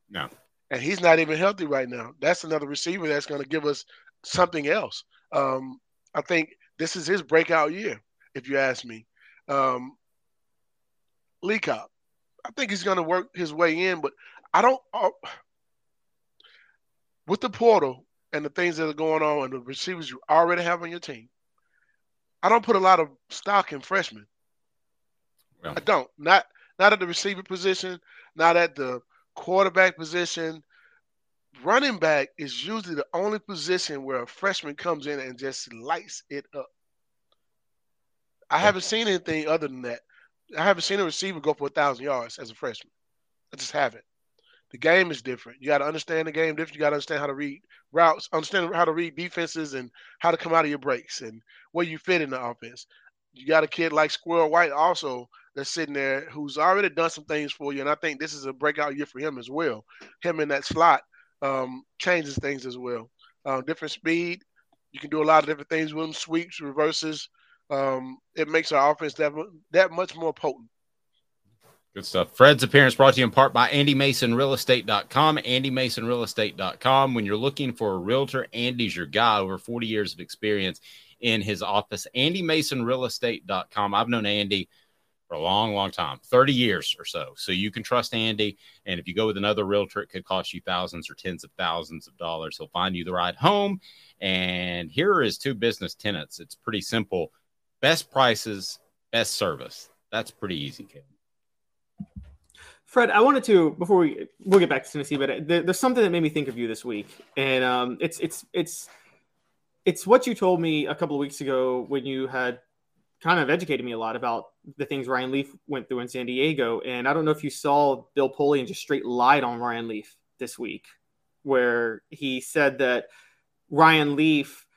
No. And he's not even healthy right now. That's another receiver that's going to give us something else. Um, I think this is his breakout year, if you ask me. Um, I think he's going to work his way in, but I don't. Uh, with the portal and the things that are going on and the receivers you already have on your team, I don't put a lot of stock in freshmen. I don't. Not not at the receiver position, not at the quarterback position. Running back is usually the only position where a freshman comes in and just lights it up. I haven't seen anything other than that. I haven't seen a receiver go for a thousand yards as a freshman. I just haven't. The game is different. You got to understand the game different. You got to understand how to read routes, understand how to read defenses, and how to come out of your breaks and where you fit in the offense. You got a kid like Squirrel White also that's sitting there who's already done some things for you, and I think this is a breakout year for him as well. Him in that slot um, changes things as well. Uh, different speed. You can do a lot of different things with him, sweeps, reverses. Um, it makes our offense that, that much more potent. Good stuff. Fred's appearance brought to you in part by AndyMasonRealEstate.com. AndyMasonRealEstate.com. When you're looking for a realtor, Andy's your guy. Over 40 years of experience in his office. AndyMasonRealEstate.com. I've known Andy for a long, long time 30 years or so. So you can trust Andy. And if you go with another realtor, it could cost you thousands or tens of thousands of dollars. He'll find you the right home. And here are his two business tenants. It's pretty simple best prices, best service. That's pretty easy, Kevin. Fred, I wanted to before we we'll get back to Tennessee, but there, there's something that made me think of you this week, and um, it's it's it's it's what you told me a couple of weeks ago when you had kind of educated me a lot about the things Ryan Leaf went through in San Diego, and I don't know if you saw Bill Polian just straight lied on Ryan Leaf this week, where he said that Ryan Leaf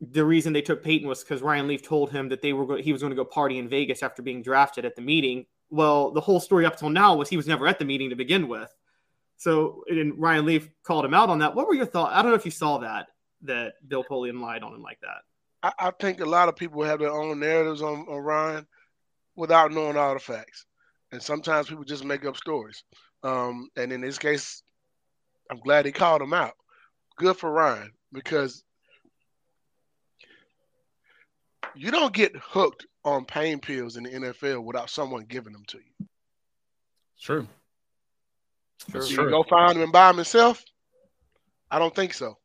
the reason they took Peyton was because Ryan Leaf told him that they were go- he was going to go party in Vegas after being drafted at the meeting, well, the whole story up till now was he was never at the meeting to begin with. So, and Ryan Leaf called him out on that. What were your thoughts? I don't know if you saw that that Bill Polian lied on him like that. I, I think a lot of people have their own narratives on, on Ryan without knowing all the facts, and sometimes people just make up stories. Um, and in this case, I'm glad he called him out. Good for Ryan because you don't get hooked on pain pills in the NFL without someone giving them to you. True. That's true. go find him and buy him himself? I don't think so.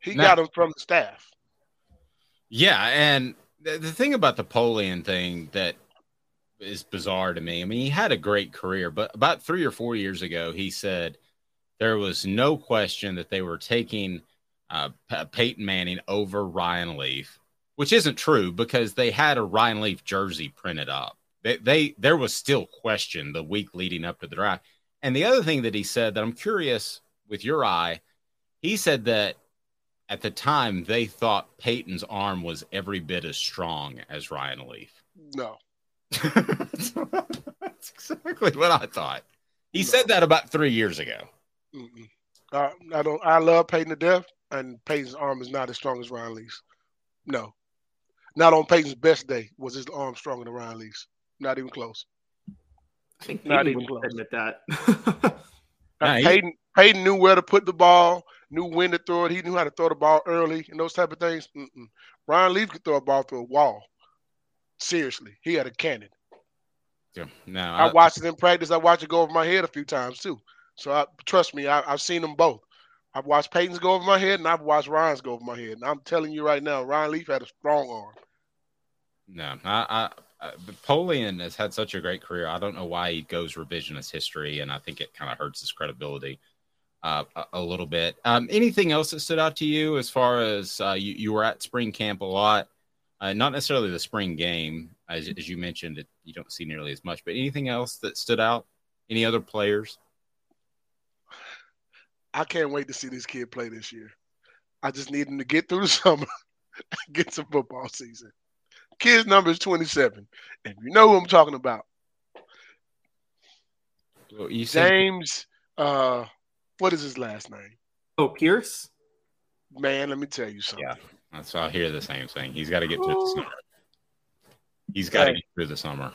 He now, got them from the staff. Yeah, and the, the thing about the Polian thing that is bizarre to me. I mean, he had a great career, but about three or four years ago, he said there was no question that they were taking uh, Peyton Manning over Ryan Leaf which isn't true because they had a Ryan Leaf jersey printed up They, they there was still question the week leading up to the draft. And the other thing that he said that I'm curious with your eye, he said that at the time they thought Peyton's arm was every bit as strong as Ryan Leaf. No. <laughs> That's exactly what I thought. He said that about three years ago. Uh, I don't. I love Peyton to death, and Peyton's arm is not as strong as Ryan Leaf's. No, not on Peyton's best day was his arm stronger than Ryan Leaf's. Not even close. I think Not Peyton even would close. admit that. Uh, Peyton, Peyton knew where to put the ball, knew when to throw it. He knew how to throw the ball early and those type of things. Mm-mm. Ryan Leaf could throw a ball through a wall. Seriously, he had a cannon. Yeah, no, I, watched it in practice. I watched it go over my head a few times too. So I, trust me, I, I've seen them both. I've watched Peyton's go over my head, and I've watched Ryan's go over my head. And I'm telling you right now, Ryan Leaf had a strong arm. No, I, I, has had such a great career. I don't know why he goes revisionist history, and I think it kind of hurts his credibility uh, a, a little bit. Um, anything else that stood out to you as far as uh, you, you were at spring camp a lot? Uh, not necessarily the spring game, as, as you mentioned, it, you don't see nearly as much. But anything else that stood out? Any other players? I can't wait to see this kid play this year. I just need him to get through the <laughs> summer, get some football season. Kid's number is 27. And you know who I'm talking about. Well, you said James, uh, what is his last name? Oh, Pearce? Man, let me tell you something. Yeah, that's I hear the same thing. He's got to get through the summer. He's got to Hey. get through the summer.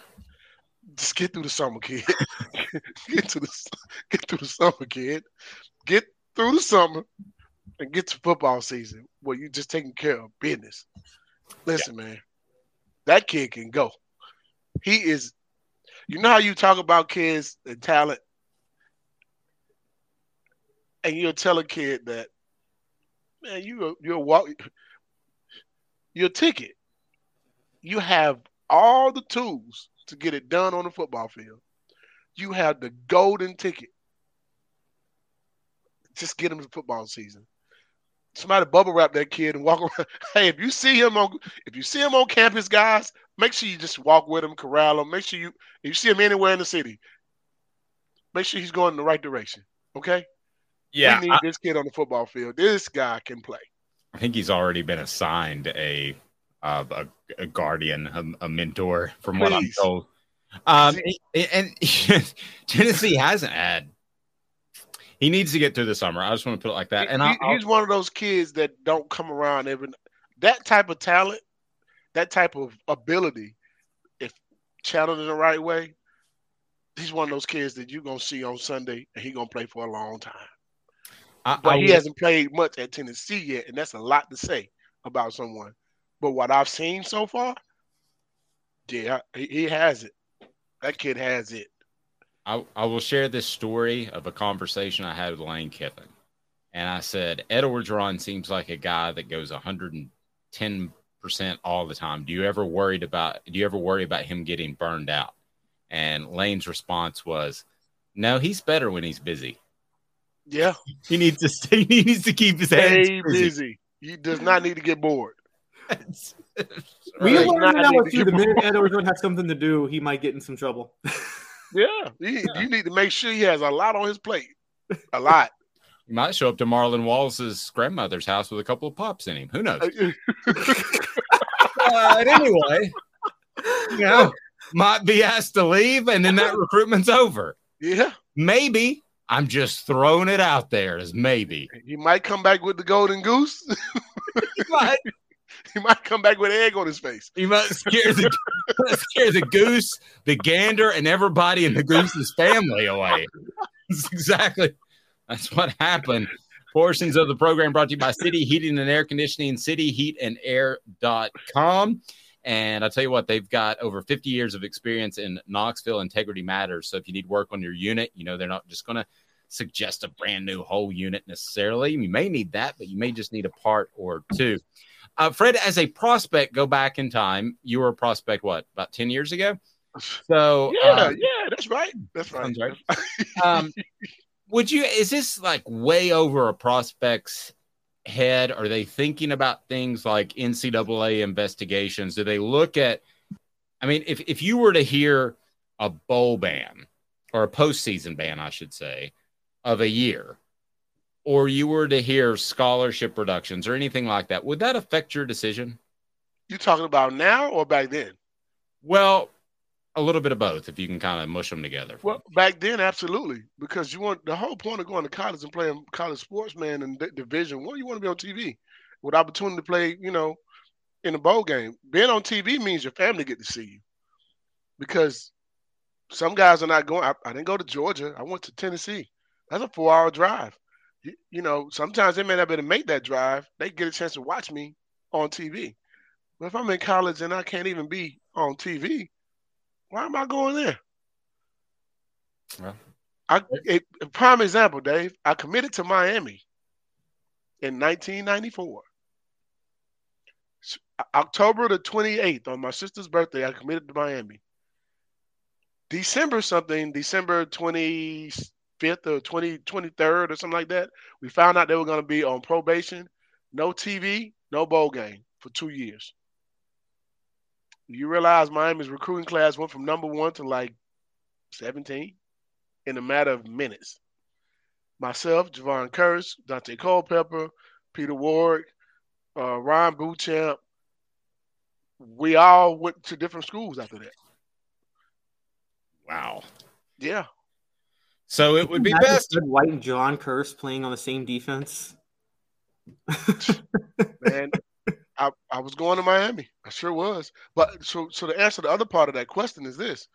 Just get through the summer, kid. <laughs> get to the get through the summer, kid. Get through the summer and get to football season where you just taking care of business. Listen, man, that kid can go. He is. You know how you talk about kids and talent, and you'll tell a kid that, man, you you're walk, your ticket. You have all the tools to get it done on the football field. You have the golden ticket. Just get him to football season. Somebody bubble wrap that kid and walk around. <laughs> Hey, if you see him on if you see him on campus, guys, make sure you just walk with him, corral him. Make sure you if you see him anywhere in the city, make sure he's going in the right direction. Okay? Yeah, We need I- this kid on the football field. This guy can play. I think he's already been assigned a uh, a, a guardian, a, a mentor, from what I'm told. Um, and <laughs> Tennessee hasn't had. He needs to get through the summer. I just want to put it like that. And He- I, he's one of those kids that don't come around every that type of talent, that type of ability, if channeled in the right way, he's one of those kids that you're gonna see on Sunday and he's gonna play for a long time. I, But I he hasn't played much at Tennessee yet, and that's a lot to say about someone. But what I've seen so far, yeah, he, he has it. That kid has it. I, I will share this story of a conversation I had with Lane Kiffin. And I said, Ed Orgeron seems like a guy that goes 110% all the time. Do you ever worried about do you ever worry about him getting burned out? And Lane's response was, No, he's better when he's busy. Yeah, <laughs> He needs to stay, he needs to keep his hands busy. busy. He does not need to get bored. We Right. learned Not that need with you. The minute Ed Orgeron has something to do, he might get in some trouble. <laughs> Yeah, he- you need to make sure he has a lot on his plate. A lot. He might show up to Marlon Wallace's grandmother's house with a couple of pops in him. Who knows? <laughs> but anyway, you know, might be asked to leave, and then that recruitment's over. Yeah. Maybe. I'm just throwing it out there as maybe. He might come back with the golden goose. <laughs> he might. <laughs> He might come back with egg on his face. He might scare the <laughs> scare the goose, the gander, and everybody in the goose's family away. That's exactly that's what happened. Portions of the program brought to you by City Heating and Air Conditioning, cityheatandair.com. And I'll tell you what, they've got over 50 years of experience in Knoxville. Integrity matters. So if you need work on your unit, you know, they're not just going to suggest a brand new whole unit necessarily. You may need that, but you may just need a part or two. Uh, Fred, as a prospect, go back in time. You were a prospect, what, about 10 years ago? So, Yeah, uh, yeah, that's right. That's right. Right. um, would you, is this like way over a prospect's head? Are they thinking about things like NCAA investigations? Do they look at, I mean, if if you were to hear a bowl ban or a postseason ban, I should say, of a year, or you were to hear scholarship reductions or anything like that, would that affect your decision? You talking about now or back then? Well, a little bit of both, if you can kind of mush them together. Well, back then, absolutely, because you want the whole point of going to college and playing college sports, man, in D- Division One, you want to be on TV with opportunity to play, you know, in a bowl game. Being on TV means your family get to see you, because some guys are not going. I, I didn't go to Georgia. I went to Tennessee. That's a four-hour drive. You, you know, sometimes they may not be able to make that drive. They get a chance to watch me on TV. But if I'm in college and I can't even be on TV, why am I going there? Well, I a, a prime example, Dave. I committed to Miami in 1994. October the 28th, on my sister's birthday, I committed to Miami. December something, December 25th or 20, 23rd or something like that, we found out they were going to be on probation, no TV, no bowl game for two years. You realize Miami's recruiting class went from number one to like 17 in a matter of minutes. Myself, Jevon Kearse, Daunte Culpepper, Peter Ward, uh, Ryan Bouchamp, we all went to different schools after that. Wow. Yeah. So it would be best. White and John Curse playing on the same defense. <laughs> Man, I, I was going to Miami. I sure was. But so so to answer the other part of that question is this.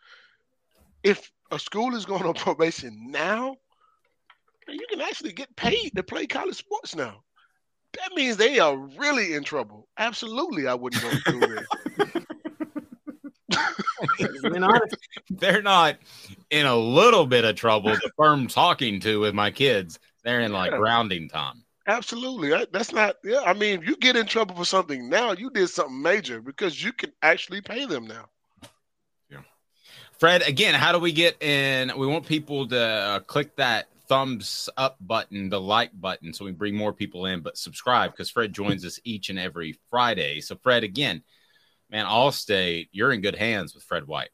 If a school is going on <laughs> probation now, you can actually get paid to play college sports now. That means they are really in trouble. Absolutely, I wouldn't go to school there. Being <laughs> honest. <laughs> They're not in a little bit of trouble. The firm talking to with my kids, they're in like Yeah. grounding time. Absolutely. That- That's not, yeah. I mean, you get in trouble for something now, you did something major because you can actually pay them now. Yeah. Fred, again, how do we get in? We want people to uh, click that thumbs up button, the like button, so we bring more people in. But subscribe because Fred joins us each and every Friday. So, Fred, again, man, Allstate, you're in good hands with Fred White.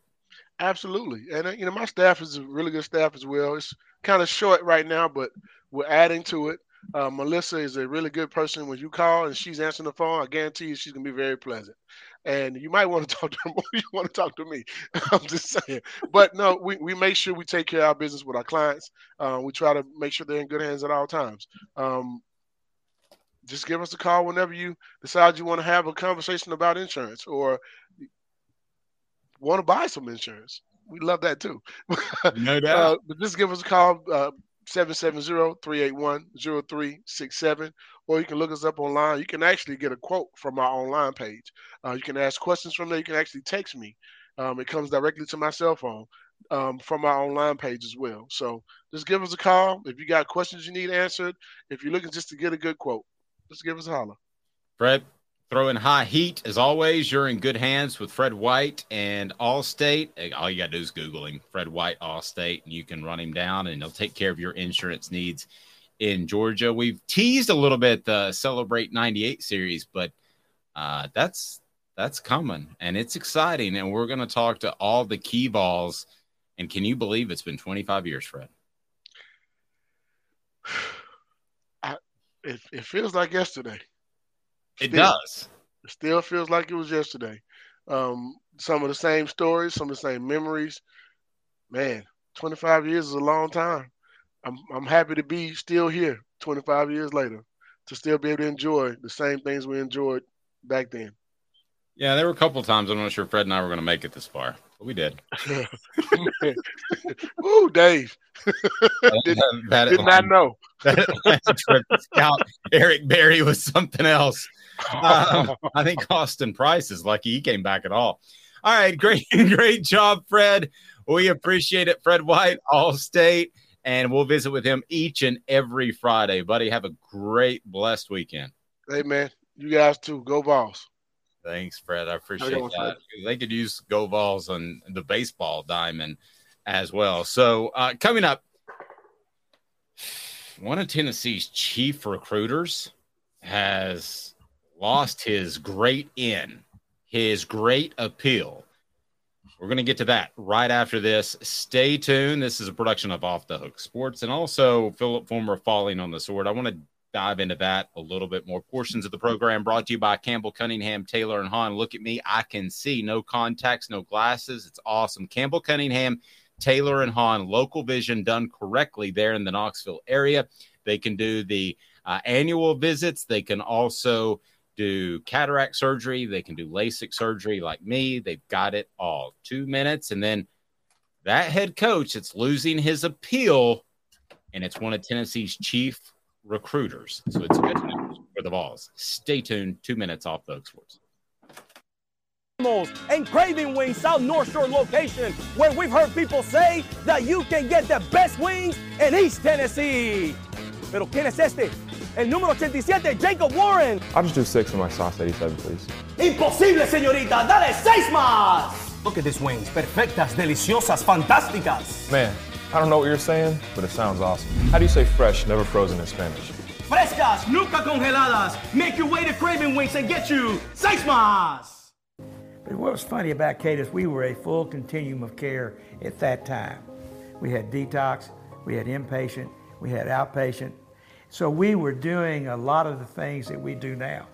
Absolutely. And, uh, you know, my staff is a really good staff as well. It's kind of short right now, but we're adding to it. Uh, Melissa is a really good person. When you call and she's answering the phone, I guarantee you she's to be very pleasant. And you might want to <laughs> talk to her more you want to talk to me. <laughs> I'm just saying. But no, we, we make sure we take care of our business with our clients. Uh, we try to make sure they're in good hands at all times. Um, just give us a call whenever you decide you want to have a conversation about insurance or want to buy some insurance. We love that too. <laughs> No doubt. Uh, but just give us a call, uh, 770-381-0367, or you can look us up online. You can actually get a quote from our online page. Uh, you can ask questions from there. You can actually text me. Um, it comes directly to my cell phone um, from our online page as well. So just give us a call. If you got questions you need answered, if you're looking just to get a good quote, just give us a holler. Fred, throw in high heat as always. You're in good hands with Fred White and Allstate. Eh, All you got to do is Googling Fred White Allstate, and you can run him down, and he'll take care of your insurance needs in Georgia. We've teased a little bit the Celebrate 98 series, but uh, that's that's coming, and it's exciting. And we're going to talk to all the key balls. And can you believe it's been 25 years, Fred? It, it feels like yesterday. It Still. does. It still feels like it was yesterday. Um, some of the same stories, some of the same memories. Man, 25 years is a long time. I'm I'm happy to be still here 25 years later to still be able to enjoy the same things we enjoyed back then. Yeah, there were a couple of times I'm not sure Fred and I were going to make it this far, but we did. <laughs> Ooh, Dave. <laughs> did, That did not <laughs> know. that Atlanta trip scout Eric Berry was something else. Um, I think Austin Price is lucky he came back at all. All right, great, great job, Fred. We appreciate it, Fred White, All State, and we'll visit with him each and every Friday. Buddy, have a great, blessed weekend. Hey man, you guys too. Go balls. Thanks, Fred. I appreciate that. They could use go balls on the baseball diamond as well. So uh, coming up, one of Tennessee's chief recruiters has lost his great in, his great appeal We're going to get to that right after this. Stay tuned. This is a production of Off the Hook Sports and also Phillip Fulmer Falling on the Sword. I want to dive into that a little bit more. Portions of the program brought to you by Campbell Cunningham, Taylor, and Haun. Look at me. I can see. No contacts, no glasses. It's awesome. Campbell Cunningham, Taylor, and Haun. Local vision done correctly there in the Knoxville area. They can do the uh, annual visits. They can also do cataract surgery. They can do LASIK surgery like me. They've got it all. Two minutes. And then that head coach, it's losing his appeal, and it's one of Tennessee's chief recruiters. So it's good news for the Vols. Stay tuned. Two minutes off the Sports. And Craven Wings South North Shore location, where we've heard people say that you can get the best wings in East Tennessee. Pero ¿quién es este? El número 87, Jacob Warren. I'll just do six on my sauce 87, please. Imposible, señorita. Dale seis más. Look at these wings. Perfectas, deliciosas, fantásticas. Man, I don't know what you're saying, but it sounds awesome. How do you say fresh, never frozen in Spanish? Frescas, nunca congeladas. Make your way to Craven Wings and get you seis más. But what was funny about Kate is we were a full continuum of care at that time. We had detox, we had inpatient, we had outpatient. So we were doing a lot of the things that we do now.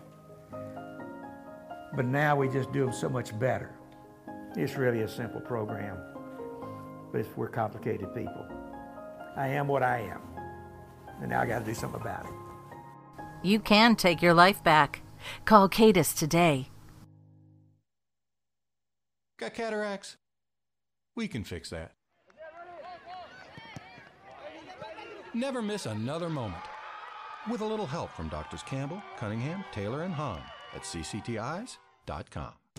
But now we just do them so much better. It's really a simple program, but it's, we're complicated people. I am what I am, and now I got to do something about it. You can take your life back. Call Cadis today. Got cataracts? We can fix that. Never miss another moment. With a little help from Doctors Campbell, Cunningham, Taylor, and Haun at cctis.com.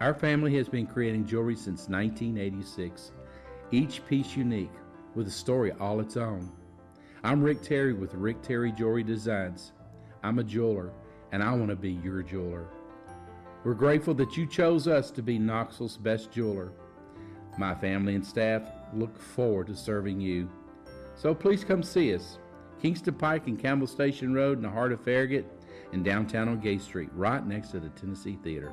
Our family has been creating jewelry since 1986, each piece unique with a story all its own. I'm Rick Terry with Rick Terry Jewelry Designs. I'm a jeweler, and I want to be your jeweler. We're grateful that you chose us to be Knoxville's best jeweler. My family and staff look forward to serving you. So please come see us. Kingston Pike and Campbell Station Road in the heart of Farragut and downtown on Gay Street, right next to the Tennessee Theater.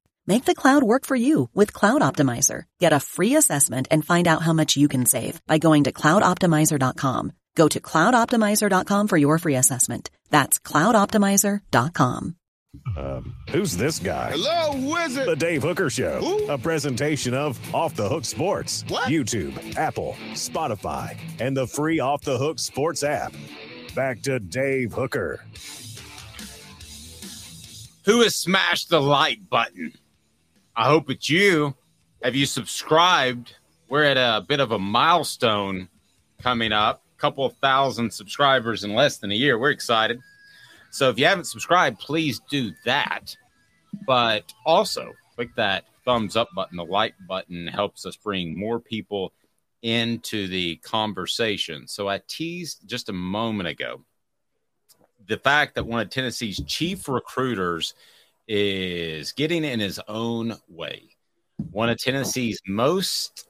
Make the cloud work for you with Cloud Optimizer. Get a free assessment and find out how much you can save by going to cloudoptimizer.com. Go to cloudoptimizer.com for your free assessment. That's cloudoptimizer.com. Um, who's this guy? Hello, wizard. The Dave Hooker Show, a presentation of Off the Hook Sports, What? YouTube, Apple, Spotify, and the free Off the Hook Sports app. Back to Dave Hooker. Who has smashed the like button? I hope it's you. Have you subscribed? We're at a bit of a milestone coming up. A couple thousand subscribers in less than a year. We're excited. So if you haven't subscribed, please do that. But also click that thumbs up button. The like button helps us bring more people into the conversation. So I teased just a moment ago the fact that one of Tennessee's chief recruiters is getting in his own way. One of Tennessee's most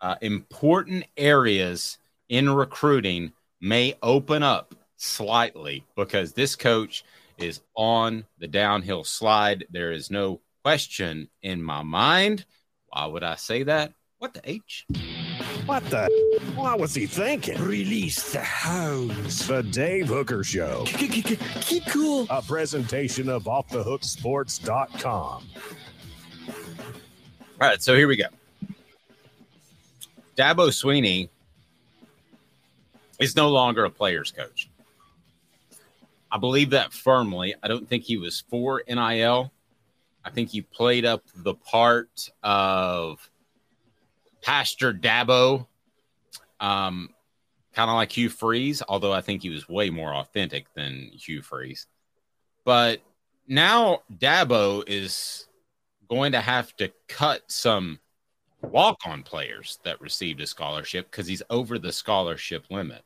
uh, important areas in recruiting may open up slightly because this coach is on the downhill slide. There is no question in my mind. Why would I say that? What the H? What the? What was he thinking? Release the hounds. The Dave Hooker Show. Keep cool. A presentation of OffTheHookSports.com. All right, so here we go. Dabo Swinney is no longer a player's coach. I believe that firmly. I don't think he was for NIL. I think he played up the part of Pastor Dabo, um, kind of like Hugh Freeze, although I think he was way more authentic than Hugh Freeze. But now Dabo is going to have to cut some walk on players that received a scholarship because he's over the scholarship limit.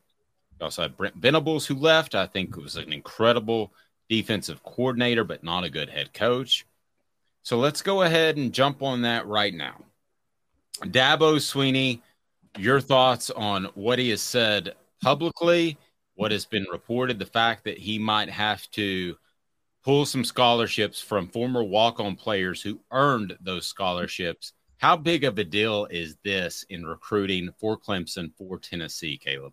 We also had Brent Venables who left. I think was an incredible defensive coordinator, but not a good head coach. So let's go ahead and jump on that right now. Dabo Swinney, your thoughts on what he has said publicly, what has been reported, the fact that he might have to pull some scholarships from former walk on players who earned those scholarships. How big of a deal is this in recruiting for Clemson, for Tennessee, Caleb?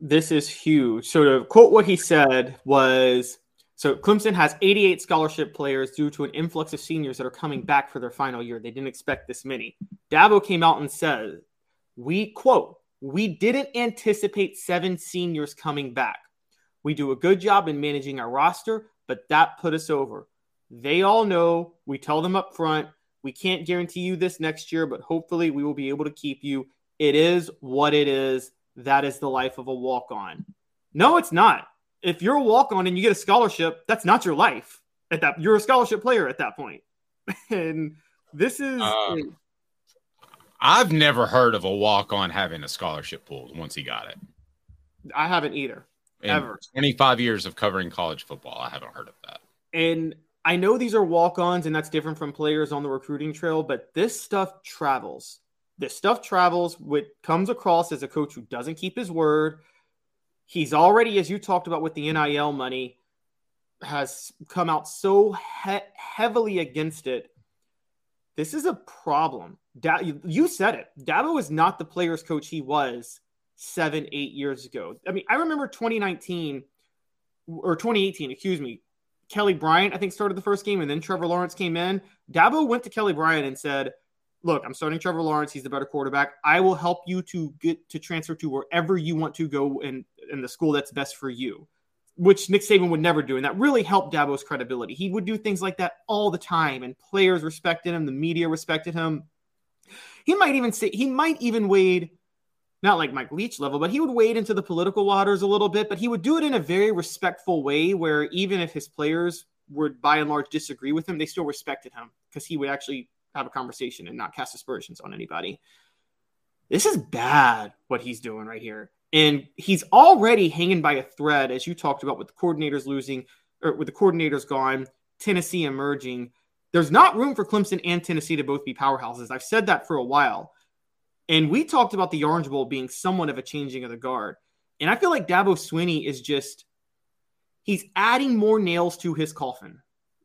This is huge. So, to quote what he said was so Clemson has 88 scholarship players due to an influx of seniors that are coming back for their final year. They didn't expect this many. Dabo came out and said, "We quote, we didn't anticipate seven seniors coming back. We do a good job in managing our roster, but that put us over. They all know. We tell them up front, we can't guarantee you this next year, but hopefully we will be able to keep you. It is what it is. That is the life of a walk-on." No, it's not if you're a walk on and you get a scholarship, that's not your life at that. You're a scholarship player at that point. <laughs> and this is. Um, I've never heard of a walk on having a scholarship pulled once he got it. I haven't either. In ever. 25 years of covering college football, I haven't heard of that. And I know these are walk ons and that's different from players on the recruiting trail, but this stuff travels. This stuff travels, what comes across as a coach who doesn't keep his word, He's already, as you talked about with the NIL money, has come out so he- heavily against it. This is a problem. Da- you said it. Dabo is not the player's coach he was seven, eight years ago. I mean, I remember 2019 or 2018, excuse me. Kelly Bryant, I think, started the first game, and then Trevor Lawrence came in. Dabo went to Kelly Bryant and said, look, I'm starting Trevor Lawrence. He's the better quarterback. I will help you to get to transfer to wherever you want to go in, in the school that's best for you, which Nick Saban would never do. And that really helped Dabo's credibility. He would do things like that all the time, and players respected him. The media respected him. He might even say, he might even wade, not like Mike Leach level, but he would wade into the political waters a little bit, but he would do it in a very respectful way where even if his players would by and large disagree with him, they still respected him because he would actually have a conversation and not cast aspersions on anybody. This is bad what he's doing right here. And he's already hanging by a thread, as you talked about, with the coordinators losing or with the coordinators gone, Tennessee emerging. There's not room for Clemson and Tennessee to both be powerhouses. I've said that for a while. And we talked about the Orange Bowl being somewhat of a changing of the guard. And I feel like Dabo Swinney is just, he's adding more nails to his coffin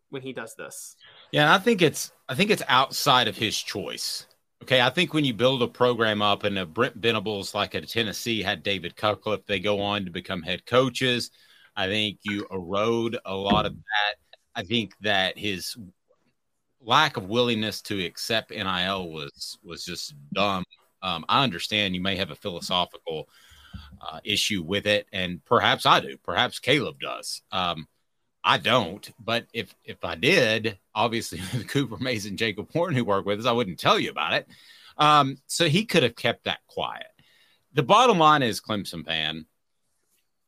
when he does this. Yeah, I think it's I think it's outside of his choice. Okay, I think when you build a program up and a Brent Venables like at Tennessee had David Cutcliffe, they go on to become head coaches. I think you erode a lot of that. I think that his lack of willingness to accept NIL was was just dumb. Um, I understand you may have a philosophical uh, issue with it, and perhaps I do. Perhaps Caleb does. Um, I don't, but if if I did, obviously <laughs> Cooper Mason, Jacob Warren, who work with us, I wouldn't tell you about it. Um, so he could have kept that quiet. The bottom line is Clemson fan,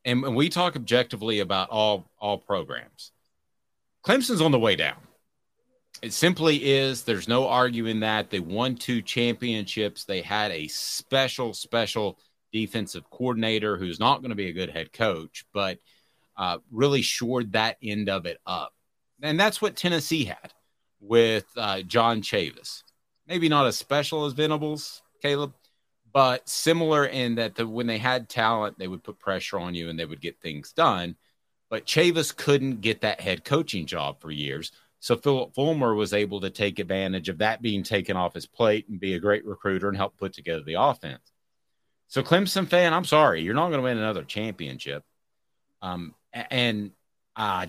and when we talk objectively about all all programs, Clemson's on the way down. It simply is. There's no arguing that they won two championships. They had a special, special defensive coordinator who's not going to be a good head coach, but uh, really shored that end of it up. And that's what Tennessee had with uh, John Chavis. Maybe not as special as Venables, Caleb, but similar in that the, when they had talent, they would put pressure on you and they would get things done. But Chavis couldn't get that head coaching job for years So Phillip Fulmer was able to take advantage of that being taken off his plate and be a great recruiter and help put together the offense. So Clemson fan, I'm sorry, you're not going to win another championship. Um, and uh,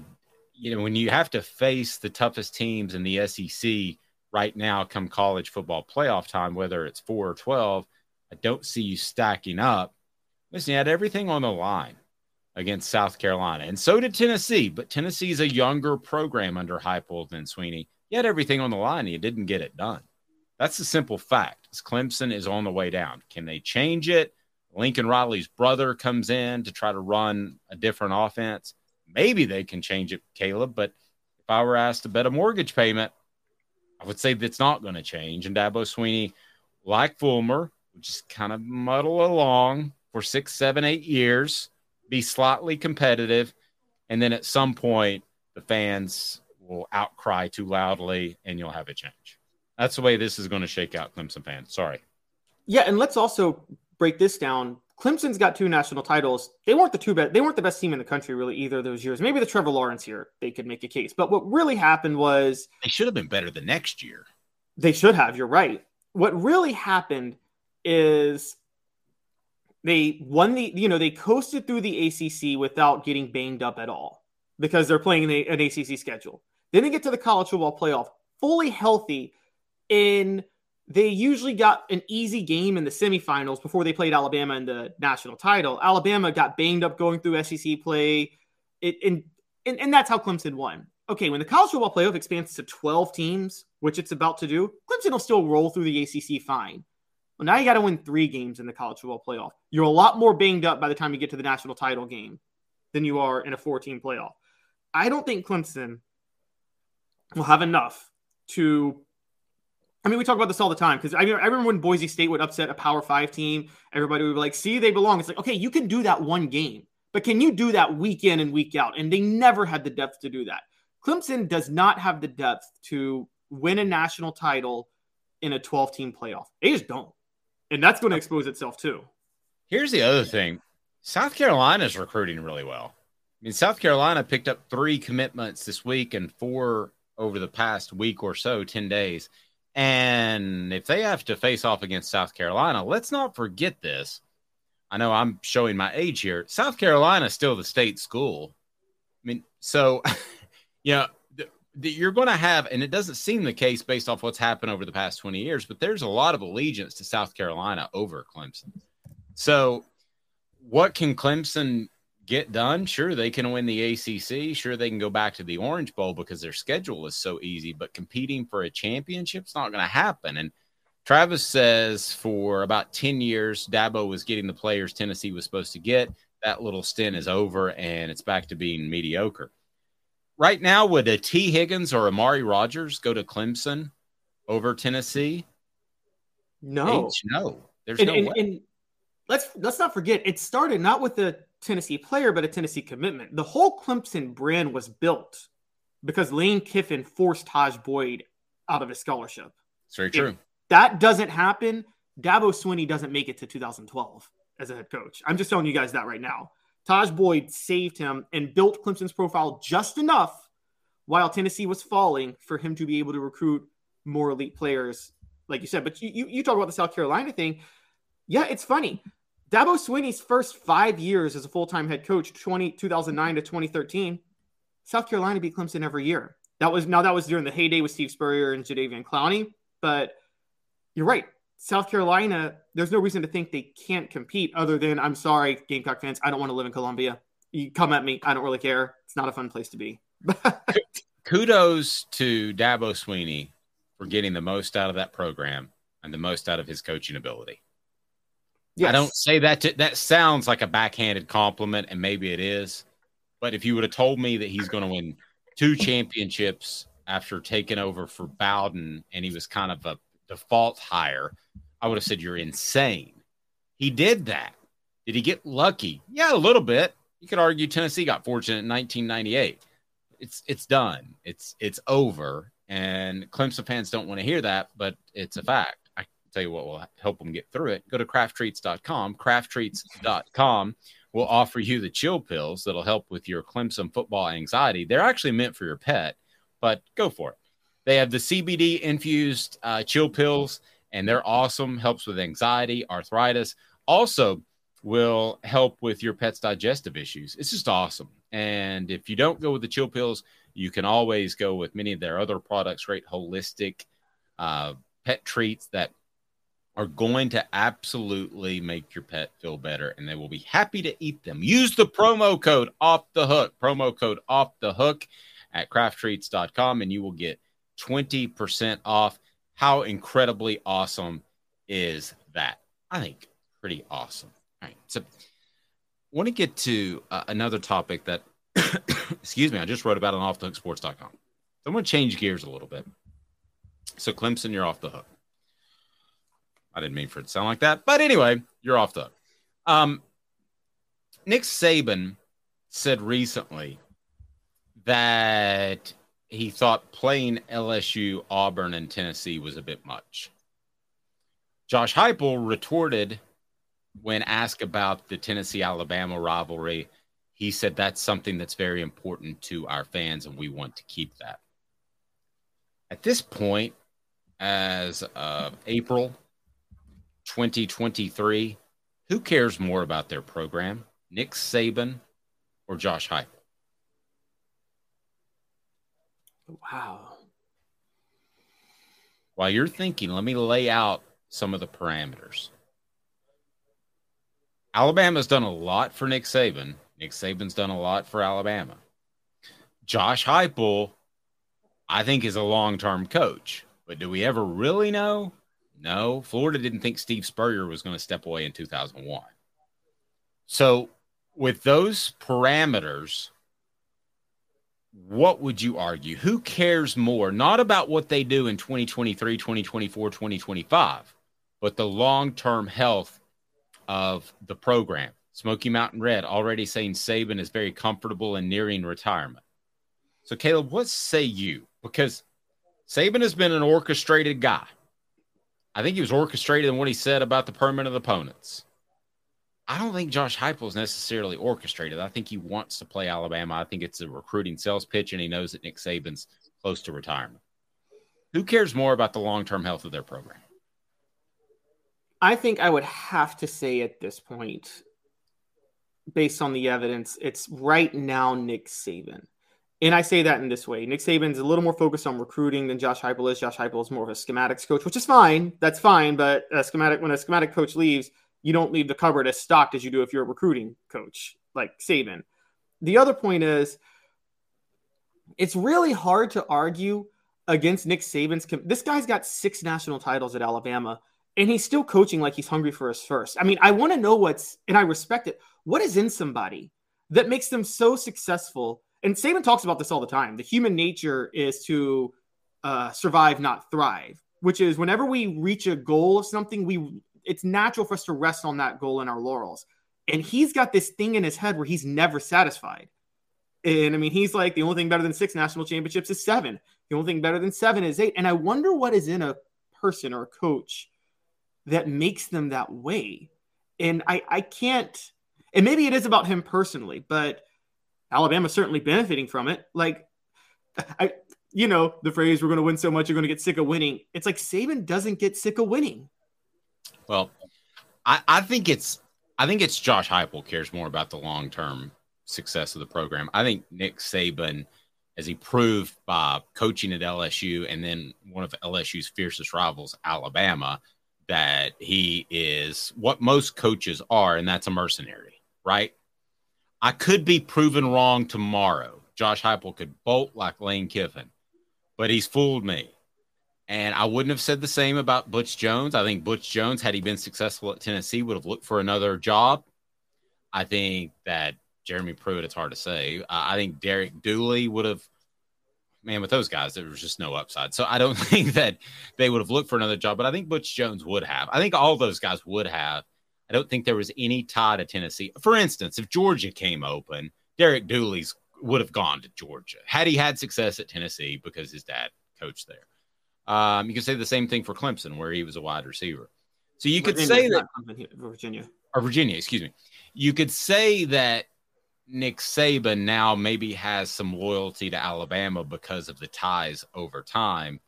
you know when you have to face the toughest teams in the SEC right now, come college football playoff time, whether it's four or twelve, I don't see you stacking up. Listen, you had everything on the line against South Carolina, and so did Tennessee. But Tennessee is a younger program under Heupel than Swinney. You had everything on the line, and you didn't get it done. That's the simple fact. Clemson is on the way down. Can they change it? Lincoln Riley's brother comes in to try to run a different offense. Maybe they can change it, Caleb. But if I were asked to bet a mortgage payment, I would say that's not going to change. And Dabo Swinney, like Fulmer, would just kind of muddle along for six, seven, eight years, be slightly competitive. And then at some point, the fans will outcry too loudly and you'll have a change. That's the way this is going to shake out, Clemson fans. Sorry. Yeah, and let's also break this down. Clemson's got two national titles. They weren't the two best. They weren't the best team in the country really either of those years. Maybe the Trevor Lawrence year they could make a case. But what really happened was they should have been better the next year. They should have. You're right. What really happened is they won the. You know they coasted through the ACC without getting banged up at all because they're playing an ACC schedule. Then they get to the college football playoff fully healthy in they usually got an easy game in the semifinals before they played Alabama in the national title. Alabama got banged up going through SEC play, it, and, and and that's how Clemson won. Okay, when the college football playoff expands to 12 teams, which it's about to do, Clemson will still roll through the ACC fine. Well, now you got to win three games in the college football playoff. You're a lot more banged up by the time you get to the national title game than you are in a 14 playoff. I don't think Clemson will have enough to I mean, we talk about this all the time because I, I, remember when Boise State would upset a Power Five team, everybody would be like, "See, they belong." It's like, okay, you can do that one game, but can you do that week in and week out? And they never had the depth to do that. Clemson does not have the depth to win a national title in a 12 team playoff. They just don't, and that's going to expose itself too. Here's the other thing: South Carolina is recruiting really well. I mean, South Carolina picked up three commitments this week and four over the past week or so, 10 days and if they have to face off against South Carolina, let's not forget this. I know I'm showing my age here. South Carolina is still the state school. I mean, so, <laughs> you know, th- th- you're going to have, and it doesn't seem the case based off what's happened over the past 20 years, but there's a lot of allegiance to South Carolina over Clemson. So, what can Clemson get done. Sure, they can win the ACC. Sure, they can go back to the Orange Bowl because their schedule is so easy. But competing for a championship's not going to happen. And Travis says for about 10 years, Dabo was getting the players Tennessee was supposed to get. That little stint is over and it's back to being mediocre. Right now, would a Tee Higgins or Amari Rodgers go to Clemson over Tennessee? No, H, no. There's and, no and, way. and let's let's not forget it started not with the Tennessee player, but a Tennessee commitment. The whole Clemson brand was built because Lane Kiffin forced Tajh Boyd out of his scholarship. It's very true. If that doesn't happen, Dabo Swinney doesn't make it to 2012 as a head coach. I'm just telling you guys that right now. Tajh Boyd saved him and built Clemson's profile just enough while Tennessee was falling for him to be able to recruit more elite players, like you said. But you, you, you talk about the South Carolina thing. Yeah, it's funny. Dabo Swinney's first five years as a full time head coach, 20, 2009 to 2013, South Carolina beat Clemson every year. That was now that was during the heyday with Steve Spurrier and Jadeveon Clowney. But you're right. South Carolina, there's no reason to think they can't compete other than I'm sorry, Gamecock fans, I don't want to live in Columbia. You come at me, I don't really care. It's not a fun place to be. <laughs> Kudos to Dabo Sweeney for getting the most out of that program and the most out of his coaching ability. Yes. I don't say that to, that sounds like a backhanded compliment, and maybe it is. But if you would have told me that he's going to win two championships after taking over for Bowden and he was kind of a default hire, I would have said you're insane. He did that. Did he get lucky? Yeah, a little bit. You could argue Tennessee got fortunate in 1998. It's it's done. It's it's over. And Clemson fans don't want to hear that, but it's a fact tell you what will help them get through it. Go to crafttreats.com. Crafttreats.com will offer you the chill pills that'll help with your Clemson football anxiety. They're actually meant for your pet. but go for it. They have the CBD infused uh, chill pills, and they're awesome. Helps with anxiety, arthritis. Also, will help with your pet's digestive issues. It's just awesome. And if you don't go with the chill pills, you can always go with many of their other products, great holistic uh, pet treats that are going to absolutely make your pet feel better and they will be happy to eat them. Use the promo code off the hook, promo code off the hook at crafttreats.com and you will get 20% off. How incredibly awesome is that? I think pretty awesome. All right. So, I want to get to uh, another topic that, <coughs> excuse me, I just wrote about on offthehooksports.com. So, I'm going to change gears a little bit. So, Clemson, you're off the hook. I didn't mean for it to sound like that. But anyway, you're off the hook. Um, Nick Saban said recently that he thought playing LSU, Auburn, and Tennessee was a bit much. Josh Heupel retorted when asked about the Tennessee Alabama rivalry. He said that's something that's very important to our fans, and we want to keep that. At this point, as of April 2023, who cares more about their program, Nick Saban or Josh Heupel? Wow. While you're thinking, let me lay out some of the parameters. Alabama's done a lot for Nick Saban. Nick Saban's done a lot for Alabama. Josh Heupel, I think, is a long-term coach, but do we ever really know? No. Florida didn't think Steve Spurrier was going to step away in 2001. So, with those parameters, what would you argue? Who cares more? Not about what they do in 2023, 2024, 2025, but the long term health of the program. Smoky Mountain Red already saying Saban is very comfortable and nearing retirement. So, Caleb, what say you? Because Saban has been an orchestrated guy. I think he was orchestrated in what he said about the permanent opponents. I don't think Josh Heupel is necessarily orchestrated. I think he wants to play Alabama. I think it's a recruiting sales pitch, and he knows that Nick Saban's close to retirement. Who cares more about the long term health of their program? I think I would have to say at this point, based on the evidence, it's right now Nick Saban. And I say that in this way. Nick Saban's a little more focused on recruiting than Josh Heupel is. Josh Heupel is more of a schematics coach, which is fine. That's fine. But a schematic when a schematic coach leaves, you don't leave the cupboard as stocked as you do if you're a recruiting coach like Saban. The other point is it's really hard to argue against Nick Saban's. This guy's got six national titles at Alabama, and he's still coaching like he's hungry for his first. I mean, I want to know what's, and I respect it. What is in somebody that makes them so successful? And Saban talks about this all the time. The human nature is to uh, survive, not thrive, which is whenever we reach a goal of something, we it's natural for us to rest on that goal and our laurels. And he's got this thing in his head where he's never satisfied. And I mean, he's like, the only thing better than six national championships is seven. The only thing better than seven is eight. And I wonder what is in a person or a coach that makes them that way. And I, I can't, and maybe it is about him personally, but Alabama's certainly benefiting from it. Like, I, you know, the phrase, we're going to win so much, you're going to get sick of winning. It's like Saban doesn't get sick of winning. Well, I, I think it's I think it's Josh Heupel cares more about the long term success of the program. I think Nick Saban, as he proved by coaching at LSU and then one of LSU's fiercest rivals, Alabama, that he is what most coaches are, and that's a mercenary, right? I could be proven wrong tomorrow. Josh Heupel could bolt like Lane Kiffin, but he's fooled me. And I wouldn't have said the same about Butch Jones. I think Butch Jones, had he been successful at Tennessee, would have looked for another job. I think that Jeremy Pruitt, it's hard to say. Uh, I think Derek Dooley would have, man, with those guys, there was just no upside. So I don't <laughs> think that they would have looked for another job, but I think Butch Jones would have. I think all those guys would have. I don't think there was any tie to Tennessee. For instance, if Georgia came open, Derek Dooley's would have gone to Georgia had he had success at Tennessee because his dad coached there. Um, you could say the same thing for Clemson, where he was a wide receiver. So you could Virginia, say that Virginia or Virginia, excuse me. You could say that Nick Saban now maybe has some loyalty to Alabama because of the ties over time.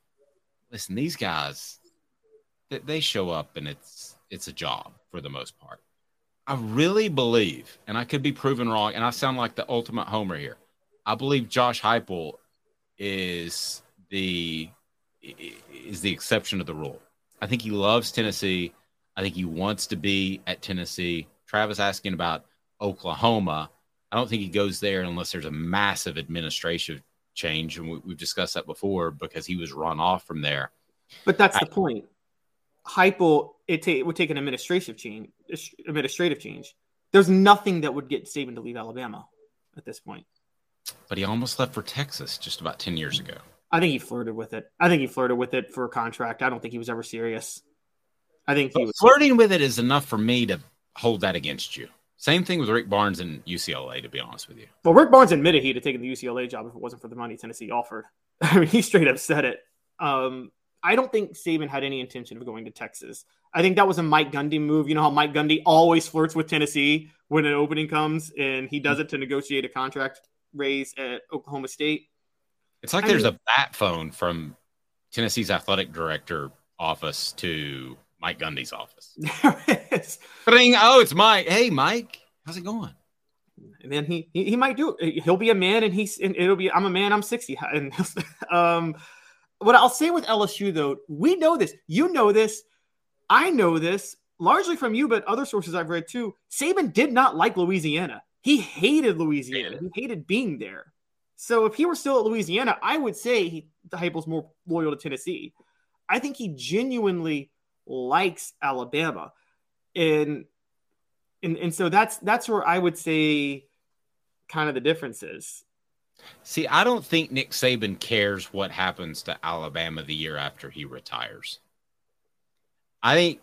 Listen, these guys, they show up and it's it's a job for the most part. I really believe, and I could be proven wrong, and I sound like the ultimate homer here. I believe Josh Heupel is the is the exception to the rule. I think he loves Tennessee. I think he wants to be at Tennessee. Travis asking about Oklahoma. I don't think he goes there unless there's a massive administration change, and we, have discussed that before because he was run off from there. But that's I, the point. Heupel, it, ta- it would take an administrative change. Administrative change. There's nothing that would get Saban to leave Alabama at this point. But he almost left for Texas just about ten years ago. I think he flirted with it. I think he flirted with it for a contract. I don't think he was ever serious. I think he was flirting with it is enough for me to hold that against you. Same thing with Rick Barnes and UCLA, to be honest with you. Well, Rick Barnes admitted he'd have taken the UCLA job if it wasn't for the money Tennessee offered. <laughs> I mean, he straight up said it. Um, I don't think Saban had any intention of going to Texas. I think that was a Mike Gundy move. You know how Mike Gundy always flirts with Tennessee when an opening comes, and he does it to negotiate a contract raise at Oklahoma State. It's like I there's mean, a bat phone from Tennessee's athletic director office to Mike Gundy's office. <laughs> There is. Oh, it's Mike. Hey, Mike, how's it going? And then he, he, he might do it. He'll be a man, and he's and it'll be I'm a man. I'm 60. <laughs> And um, what I'll say with LSU though, we know this. You know this. I know this largely from you, but other sources I've read too. Saban did not like Louisiana. He hated Louisiana. He hated being there. So if he were still at Louisiana, I would say he, the Heupel's more loyal to Tennessee. I think he genuinely likes Alabama, and and and so that's that's where I would say kind of the difference is. See, I don't think Nick Saban cares what happens to Alabama the year after he retires. I think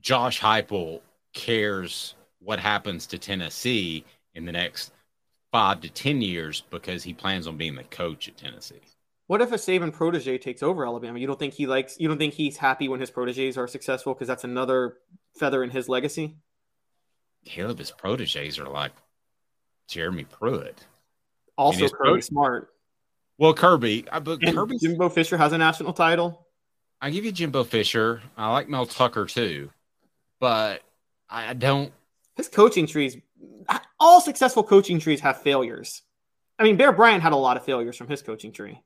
Josh Heupel cares what happens to Tennessee in the next five to ten years because he plans on being the coach at Tennessee. What if a Saban protege takes over Alabama? You don't think he likes? You don't think he's happy when his proteges are successful because that's another feather in his legacy? Caleb, his proteges are like Jeremy Pruitt. Also, I mean, Smart. Well, Kirby, but Kirby Jimbo Fisher has a national title. I give you Jimbo Fisher. I like Mel Tucker too, but I don't. His coaching trees all successful coaching trees have failures. I mean, Bear Bryant had a lot of failures from his coaching tree.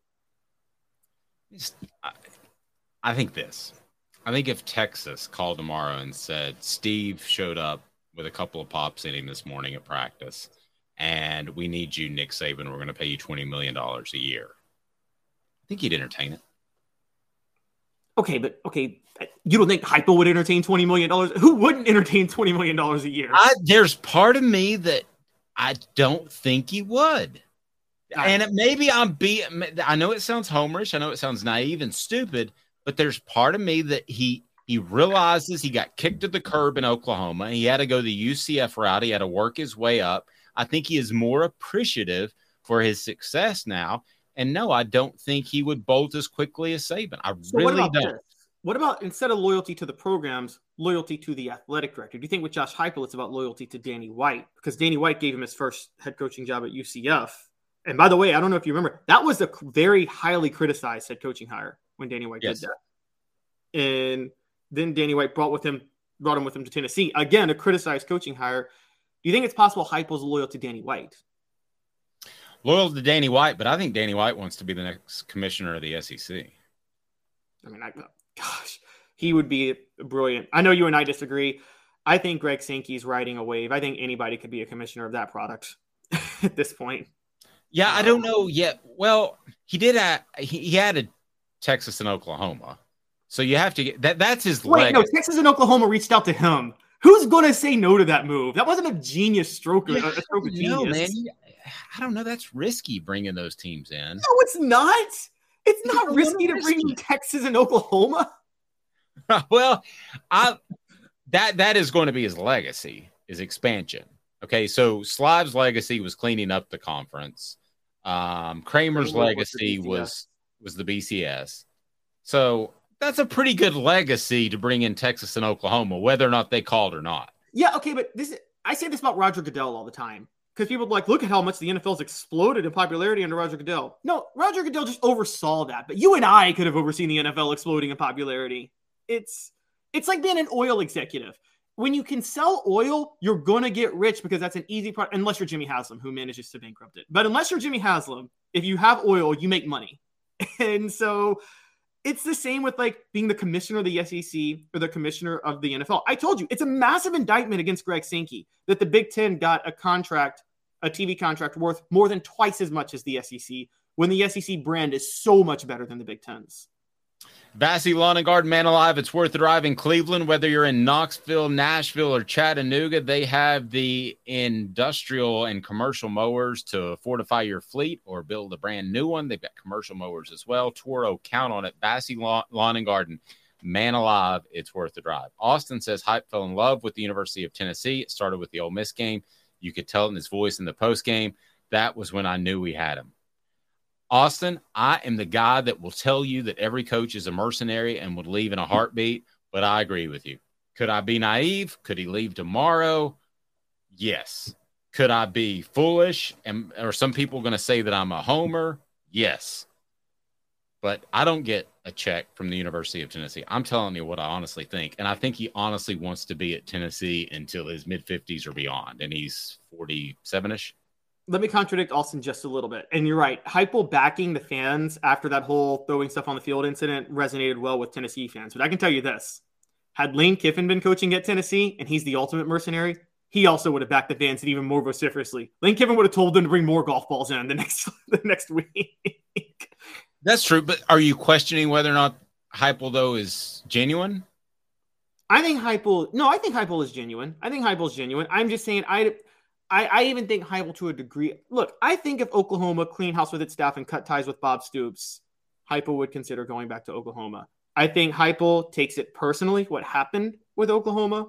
I think this. I think if Texas called tomorrow and said Steve showed up with a couple of pops in him this morning at practice, and we need you, Nick Saban, we're going to pay you twenty million dollars a year. I think he'd entertain it. Okay, but okay, you don't think Heupel would entertain twenty million dollars? Who wouldn't entertain twenty million dollars a year? I, there's part of me that I don't think he would. And it, maybe I'm be. I know it sounds homerish. I know it sounds naive and stupid, but there's part of me that he he realizes he got kicked to the curb in Oklahoma. He had to go the UCF route. He had to work his way up. I think he is more appreciative for his success now. And no, I don't think he would bolt as quickly as Saban. I so really don't. This? What about instead of loyalty to the programs, loyalty to the athletic director? Do you think with Josh Heupel, it's about loyalty to Danny White? Because Danny White gave him his first head coaching job at UCF. And by the way, I don't know if you remember, that was a very highly criticized head coaching hire when Danny White yes. did that. And then Danny White brought with him, brought him with him to Tennessee. Again, a criticized coaching hire. Do you think it's possible Heupel's loyal to Danny White? Loyal to Danny White, but I think Danny White wants to be the next commissioner of the SEC. I mean, I, uh, gosh, he would be brilliant. I know you and I disagree. I think Greg Sankey's riding a wave. I think anybody could be a commissioner of that product <laughs> at this point. Yeah, I don't know yet. Well, he did. Add, he, he added Texas and Oklahoma, so you have to get that. That's his. Wait, leg. no, Texas and Oklahoma reached out to him. Who's going to say no to that move? That wasn't a genius stroke. Yeah, a stroke of genius. No, man. I don't know. That's risky bringing those teams in. No, it's not. It's not risky to bring in Texas and Oklahoma. <laughs> well, I that that is going to be his legacy, is expansion. Okay, so Slive's legacy was cleaning up the conference. Um, Kramer's legacy was was the BCS. So that's a pretty good legacy to bring in Texas and Oklahoma, whether or not they called or not. Yeah, okay, but this I say this about Roger Goodell all the time because people like, look at how much the NFL's exploded in popularity under Roger Goodell. No, Roger Goodell just oversaw that, but you and I could have overseen the NFL exploding in popularity. It's it's like being an oil executive. When you can sell oil, you're gonna get rich because that's an easy part. Unless you're Jimmy Haslam, who manages to bankrupt it. But unless you're Jimmy Haslam, if you have oil, you make money. <laughs> And so it's the same with like being the commissioner of the SEC or the commissioner of the NFL. I told you it's a massive indictment against Greg Sankey that the Big Ten got a contract, a TV contract worth more than twice as much as the SEC when the SEC brand is so much better than the Big Ten's. Vassy Lawn and Garden Man Alive. It's worth in Cleveland, whether you're in Knoxville, Nashville, or Chattanooga. They have the industrial and commercial mowers to fortify your fleet or build a brand new one. They've got commercial mowers as well. Toro, count on it. Vassy Lawn, Lawn and Garden. Man alive, it's worth the drive. Austin says Hype fell in love with the University of Tennessee. It started with the Ole Miss game. You could tell in his voice in the post game. That was when I knew we had him. Austin, I am the guy that will tell you that every coach is a mercenary and would leave in a heartbeat, but I agree with you. Could I be naive? Could he leave tomorrow? Yes. Could I be foolish? And are some people going to say that I'm a homer? Yes. But I don't get a check from the University of Tennessee. I'm telling you what I honestly think. And I think he honestly wants to be at Tennessee until his mid 50s or beyond. And he's 47 ish let me contradict Austin just a little bit. And you're right. Heupel backing the fans after that whole throwing stuff on the field incident resonated well with Tennessee fans. But I can tell you this: had Lane Kiffin been coaching at Tennessee, and he's the ultimate mercenary, he also would have backed the fans even more vociferously. Lane Kiffin would have told them to bring more golf balls in the <laughs> next the next week. That's true. But are you questioning whether or not Heupel though is genuine? I think Heupel. No, I think Heupel is genuine. I think Heupel is genuine. I'm just saying I I, I even think Heupel to a degree. Look, I think if Oklahoma clean house with its staff and cut ties with Bob Stoops, Heupel would consider going back to Oklahoma. I think Heupel takes it personally what happened with Oklahoma,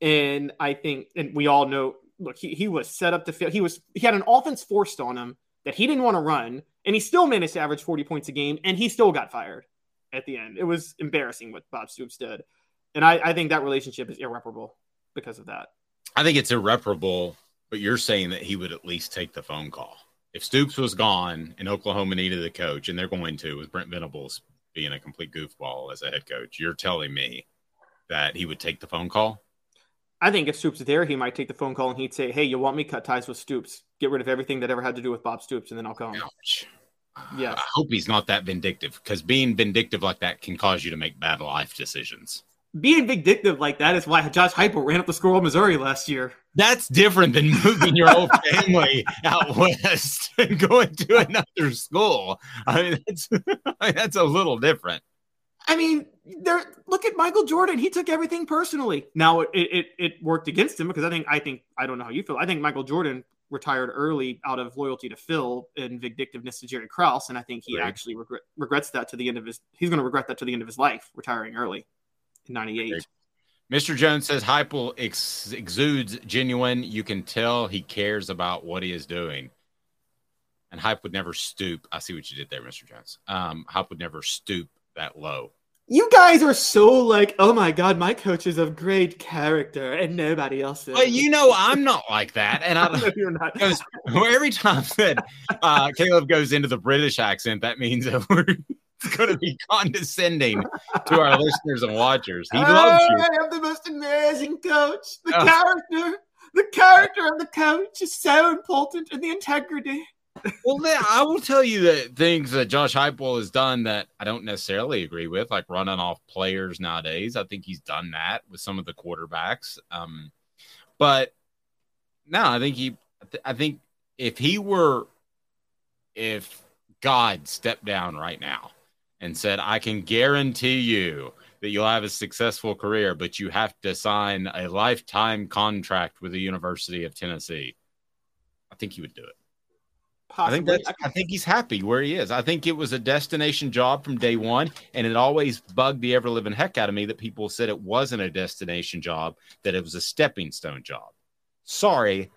and I think, and we all know. Look, he, he was set up to fail. He was he had an offense forced on him that he didn't want to run, and he still managed to average forty points a game, and he still got fired at the end. It was embarrassing what Bob Stoops did, and I, I think that relationship is irreparable because of that. I think it's irreparable but you're saying that he would at least take the phone call. If Stoops was gone and Oklahoma needed a coach, and they're going to with Brent Venables being a complete goofball as a head coach, you're telling me that he would take the phone call? I think if Stoops is there, he might take the phone call and he'd say, Hey, you want me cut ties with Stoops? Get rid of everything that ever had to do with Bob Stoops, and then I'll come. Ouch. Yeah. I hope he's not that vindictive because being vindictive like that can cause you to make bad life decisions being vindictive like that is why Josh Heupel ran up the score of Missouri last year. That's different than moving your whole family out west <laughs> and going to another school. I mean, that's <laughs> that's a little different. I mean, there. Look at Michael Jordan. He took everything personally. Now it, it it worked against him because I think I think I don't know how you feel. I think Michael Jordan retired early out of loyalty to Phil and vindictiveness to Jerry Krause, and I think he right. actually regret, regrets that to the end of his. He's going to regret that to the end of his life, retiring early. 98. Mr. Jones says Heupel ex- exudes genuine. You can tell he cares about what he is doing. And Hype would never stoop. I see what you did there, Mr. Jones. Um, Hype would never stoop that low. You guys are so like, oh my god, my coach is of great character, and nobody else is. But you know, I'm not like that, and I <laughs> no, you're not. <laughs> Because every time that uh, Caleb goes into the British accent, that means that we're <laughs> going to be condescending to our <laughs> listeners and watchers. He loves you. I am the most amazing coach. The oh. character, the character of the coach is so important, and the integrity. well, I will tell you that things that Josh Heupel has done that I don't necessarily agree with, like running off players nowadays. I think he's done that with some of the quarterbacks. Um, but no, I think he. I think if he were, if God stepped down right now and said, I can guarantee you that you'll have a successful career, but you have to sign a lifetime contract with the University of Tennessee. I think he would do it. Possibly. I think that's I think he's happy where he is. I think it was a destination job from day one, and it always bugged the ever living heck out of me that people said it wasn't a destination job, that it was a stepping stone job. Sorry,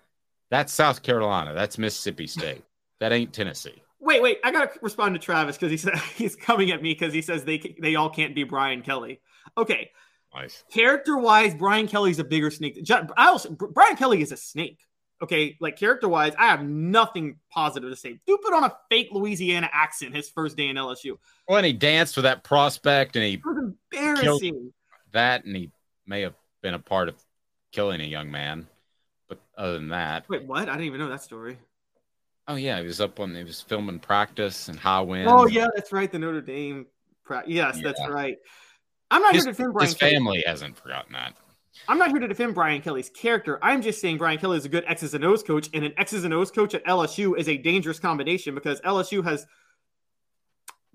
that's South Carolina. That's Mississippi State. That ain't Tennessee. Wait, wait. I gotta respond to Travis because he said <laughs> he's coming at me because he says they they all can't be Brian Kelly. Okay. Nice. Character wise, Brian Kelly's a bigger snake. I also Brian Kelly is a snake. Okay, like character wise, I have nothing positive to say. Dude put on a fake Louisiana accent his first day in LSU. Well, and he danced with that prospect and he It was embarrassing. that, and he may have been a part of killing a young man. But other than that, Wait, what? I didn't even know that story. Oh yeah, he was up on he was filming practice and high wind. Oh yeah, that's right. The Notre Dame. Pra- yes, that's right. I'm not his, here to defend Brian his Kelly. family hasn't forgotten that. I'm not here to defend Brian Kelly's character. I'm just saying Brian Kelly is a good X's and O's coach, and an X's and O's coach at LSU is a dangerous combination because LSU has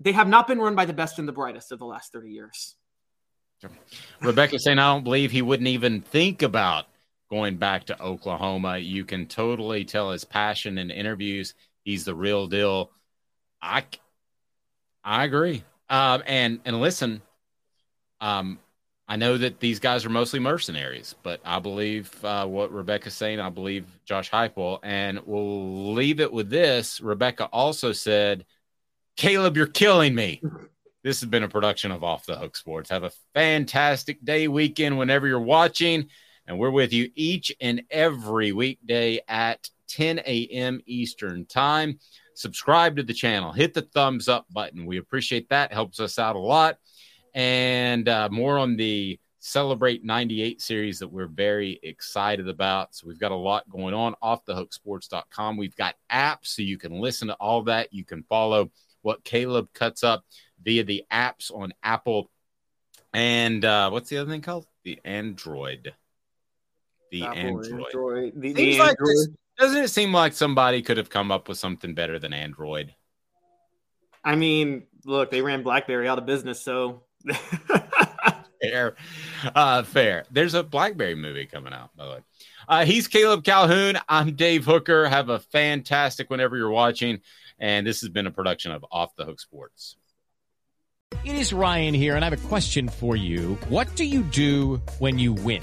they have not been run by the best and the brightest of the last 30 years. Rebecca saying, I don't believe he wouldn't even think about going back to Oklahoma. You can totally tell his passion in interviews. He's the real deal. I, I agree. Um, and and listen, um, I know that these guys are mostly mercenaries, but I believe uh, what Rebecca's saying. I believe Josh Heupel, and we'll leave it with this. Rebecca also said, "Caleb, you're killing me." This has been a production of Off the Hook Sports. Have a fantastic day, weekend, whenever you're watching. And we're with you each and every weekday at 10 a.m. Eastern Time. Subscribe to the channel, hit the thumbs up button. We appreciate that, helps us out a lot. And uh, more on the Celebrate 98 series that we're very excited about. So we've got a lot going on off the hooksports.com. We've got apps so you can listen to all that. You can follow what Caleb cuts up via the apps on Apple and uh, what's the other thing called? The Android. The Apple, Android. Android, the- the Seems like Android. this- doesn't it seem like somebody could have come up with something better than Android? I mean, look, they ran BlackBerry out of business, so <laughs> Fair. Uh, fair. There's a Blackberry movie coming out, by the way. Uh, he's Caleb Calhoun. I'm Dave Hooker. Have a fantastic whenever you're watching. And this has been a production of Off the Hook Sports. It is Ryan here, and I have a question for you. What do you do when you win?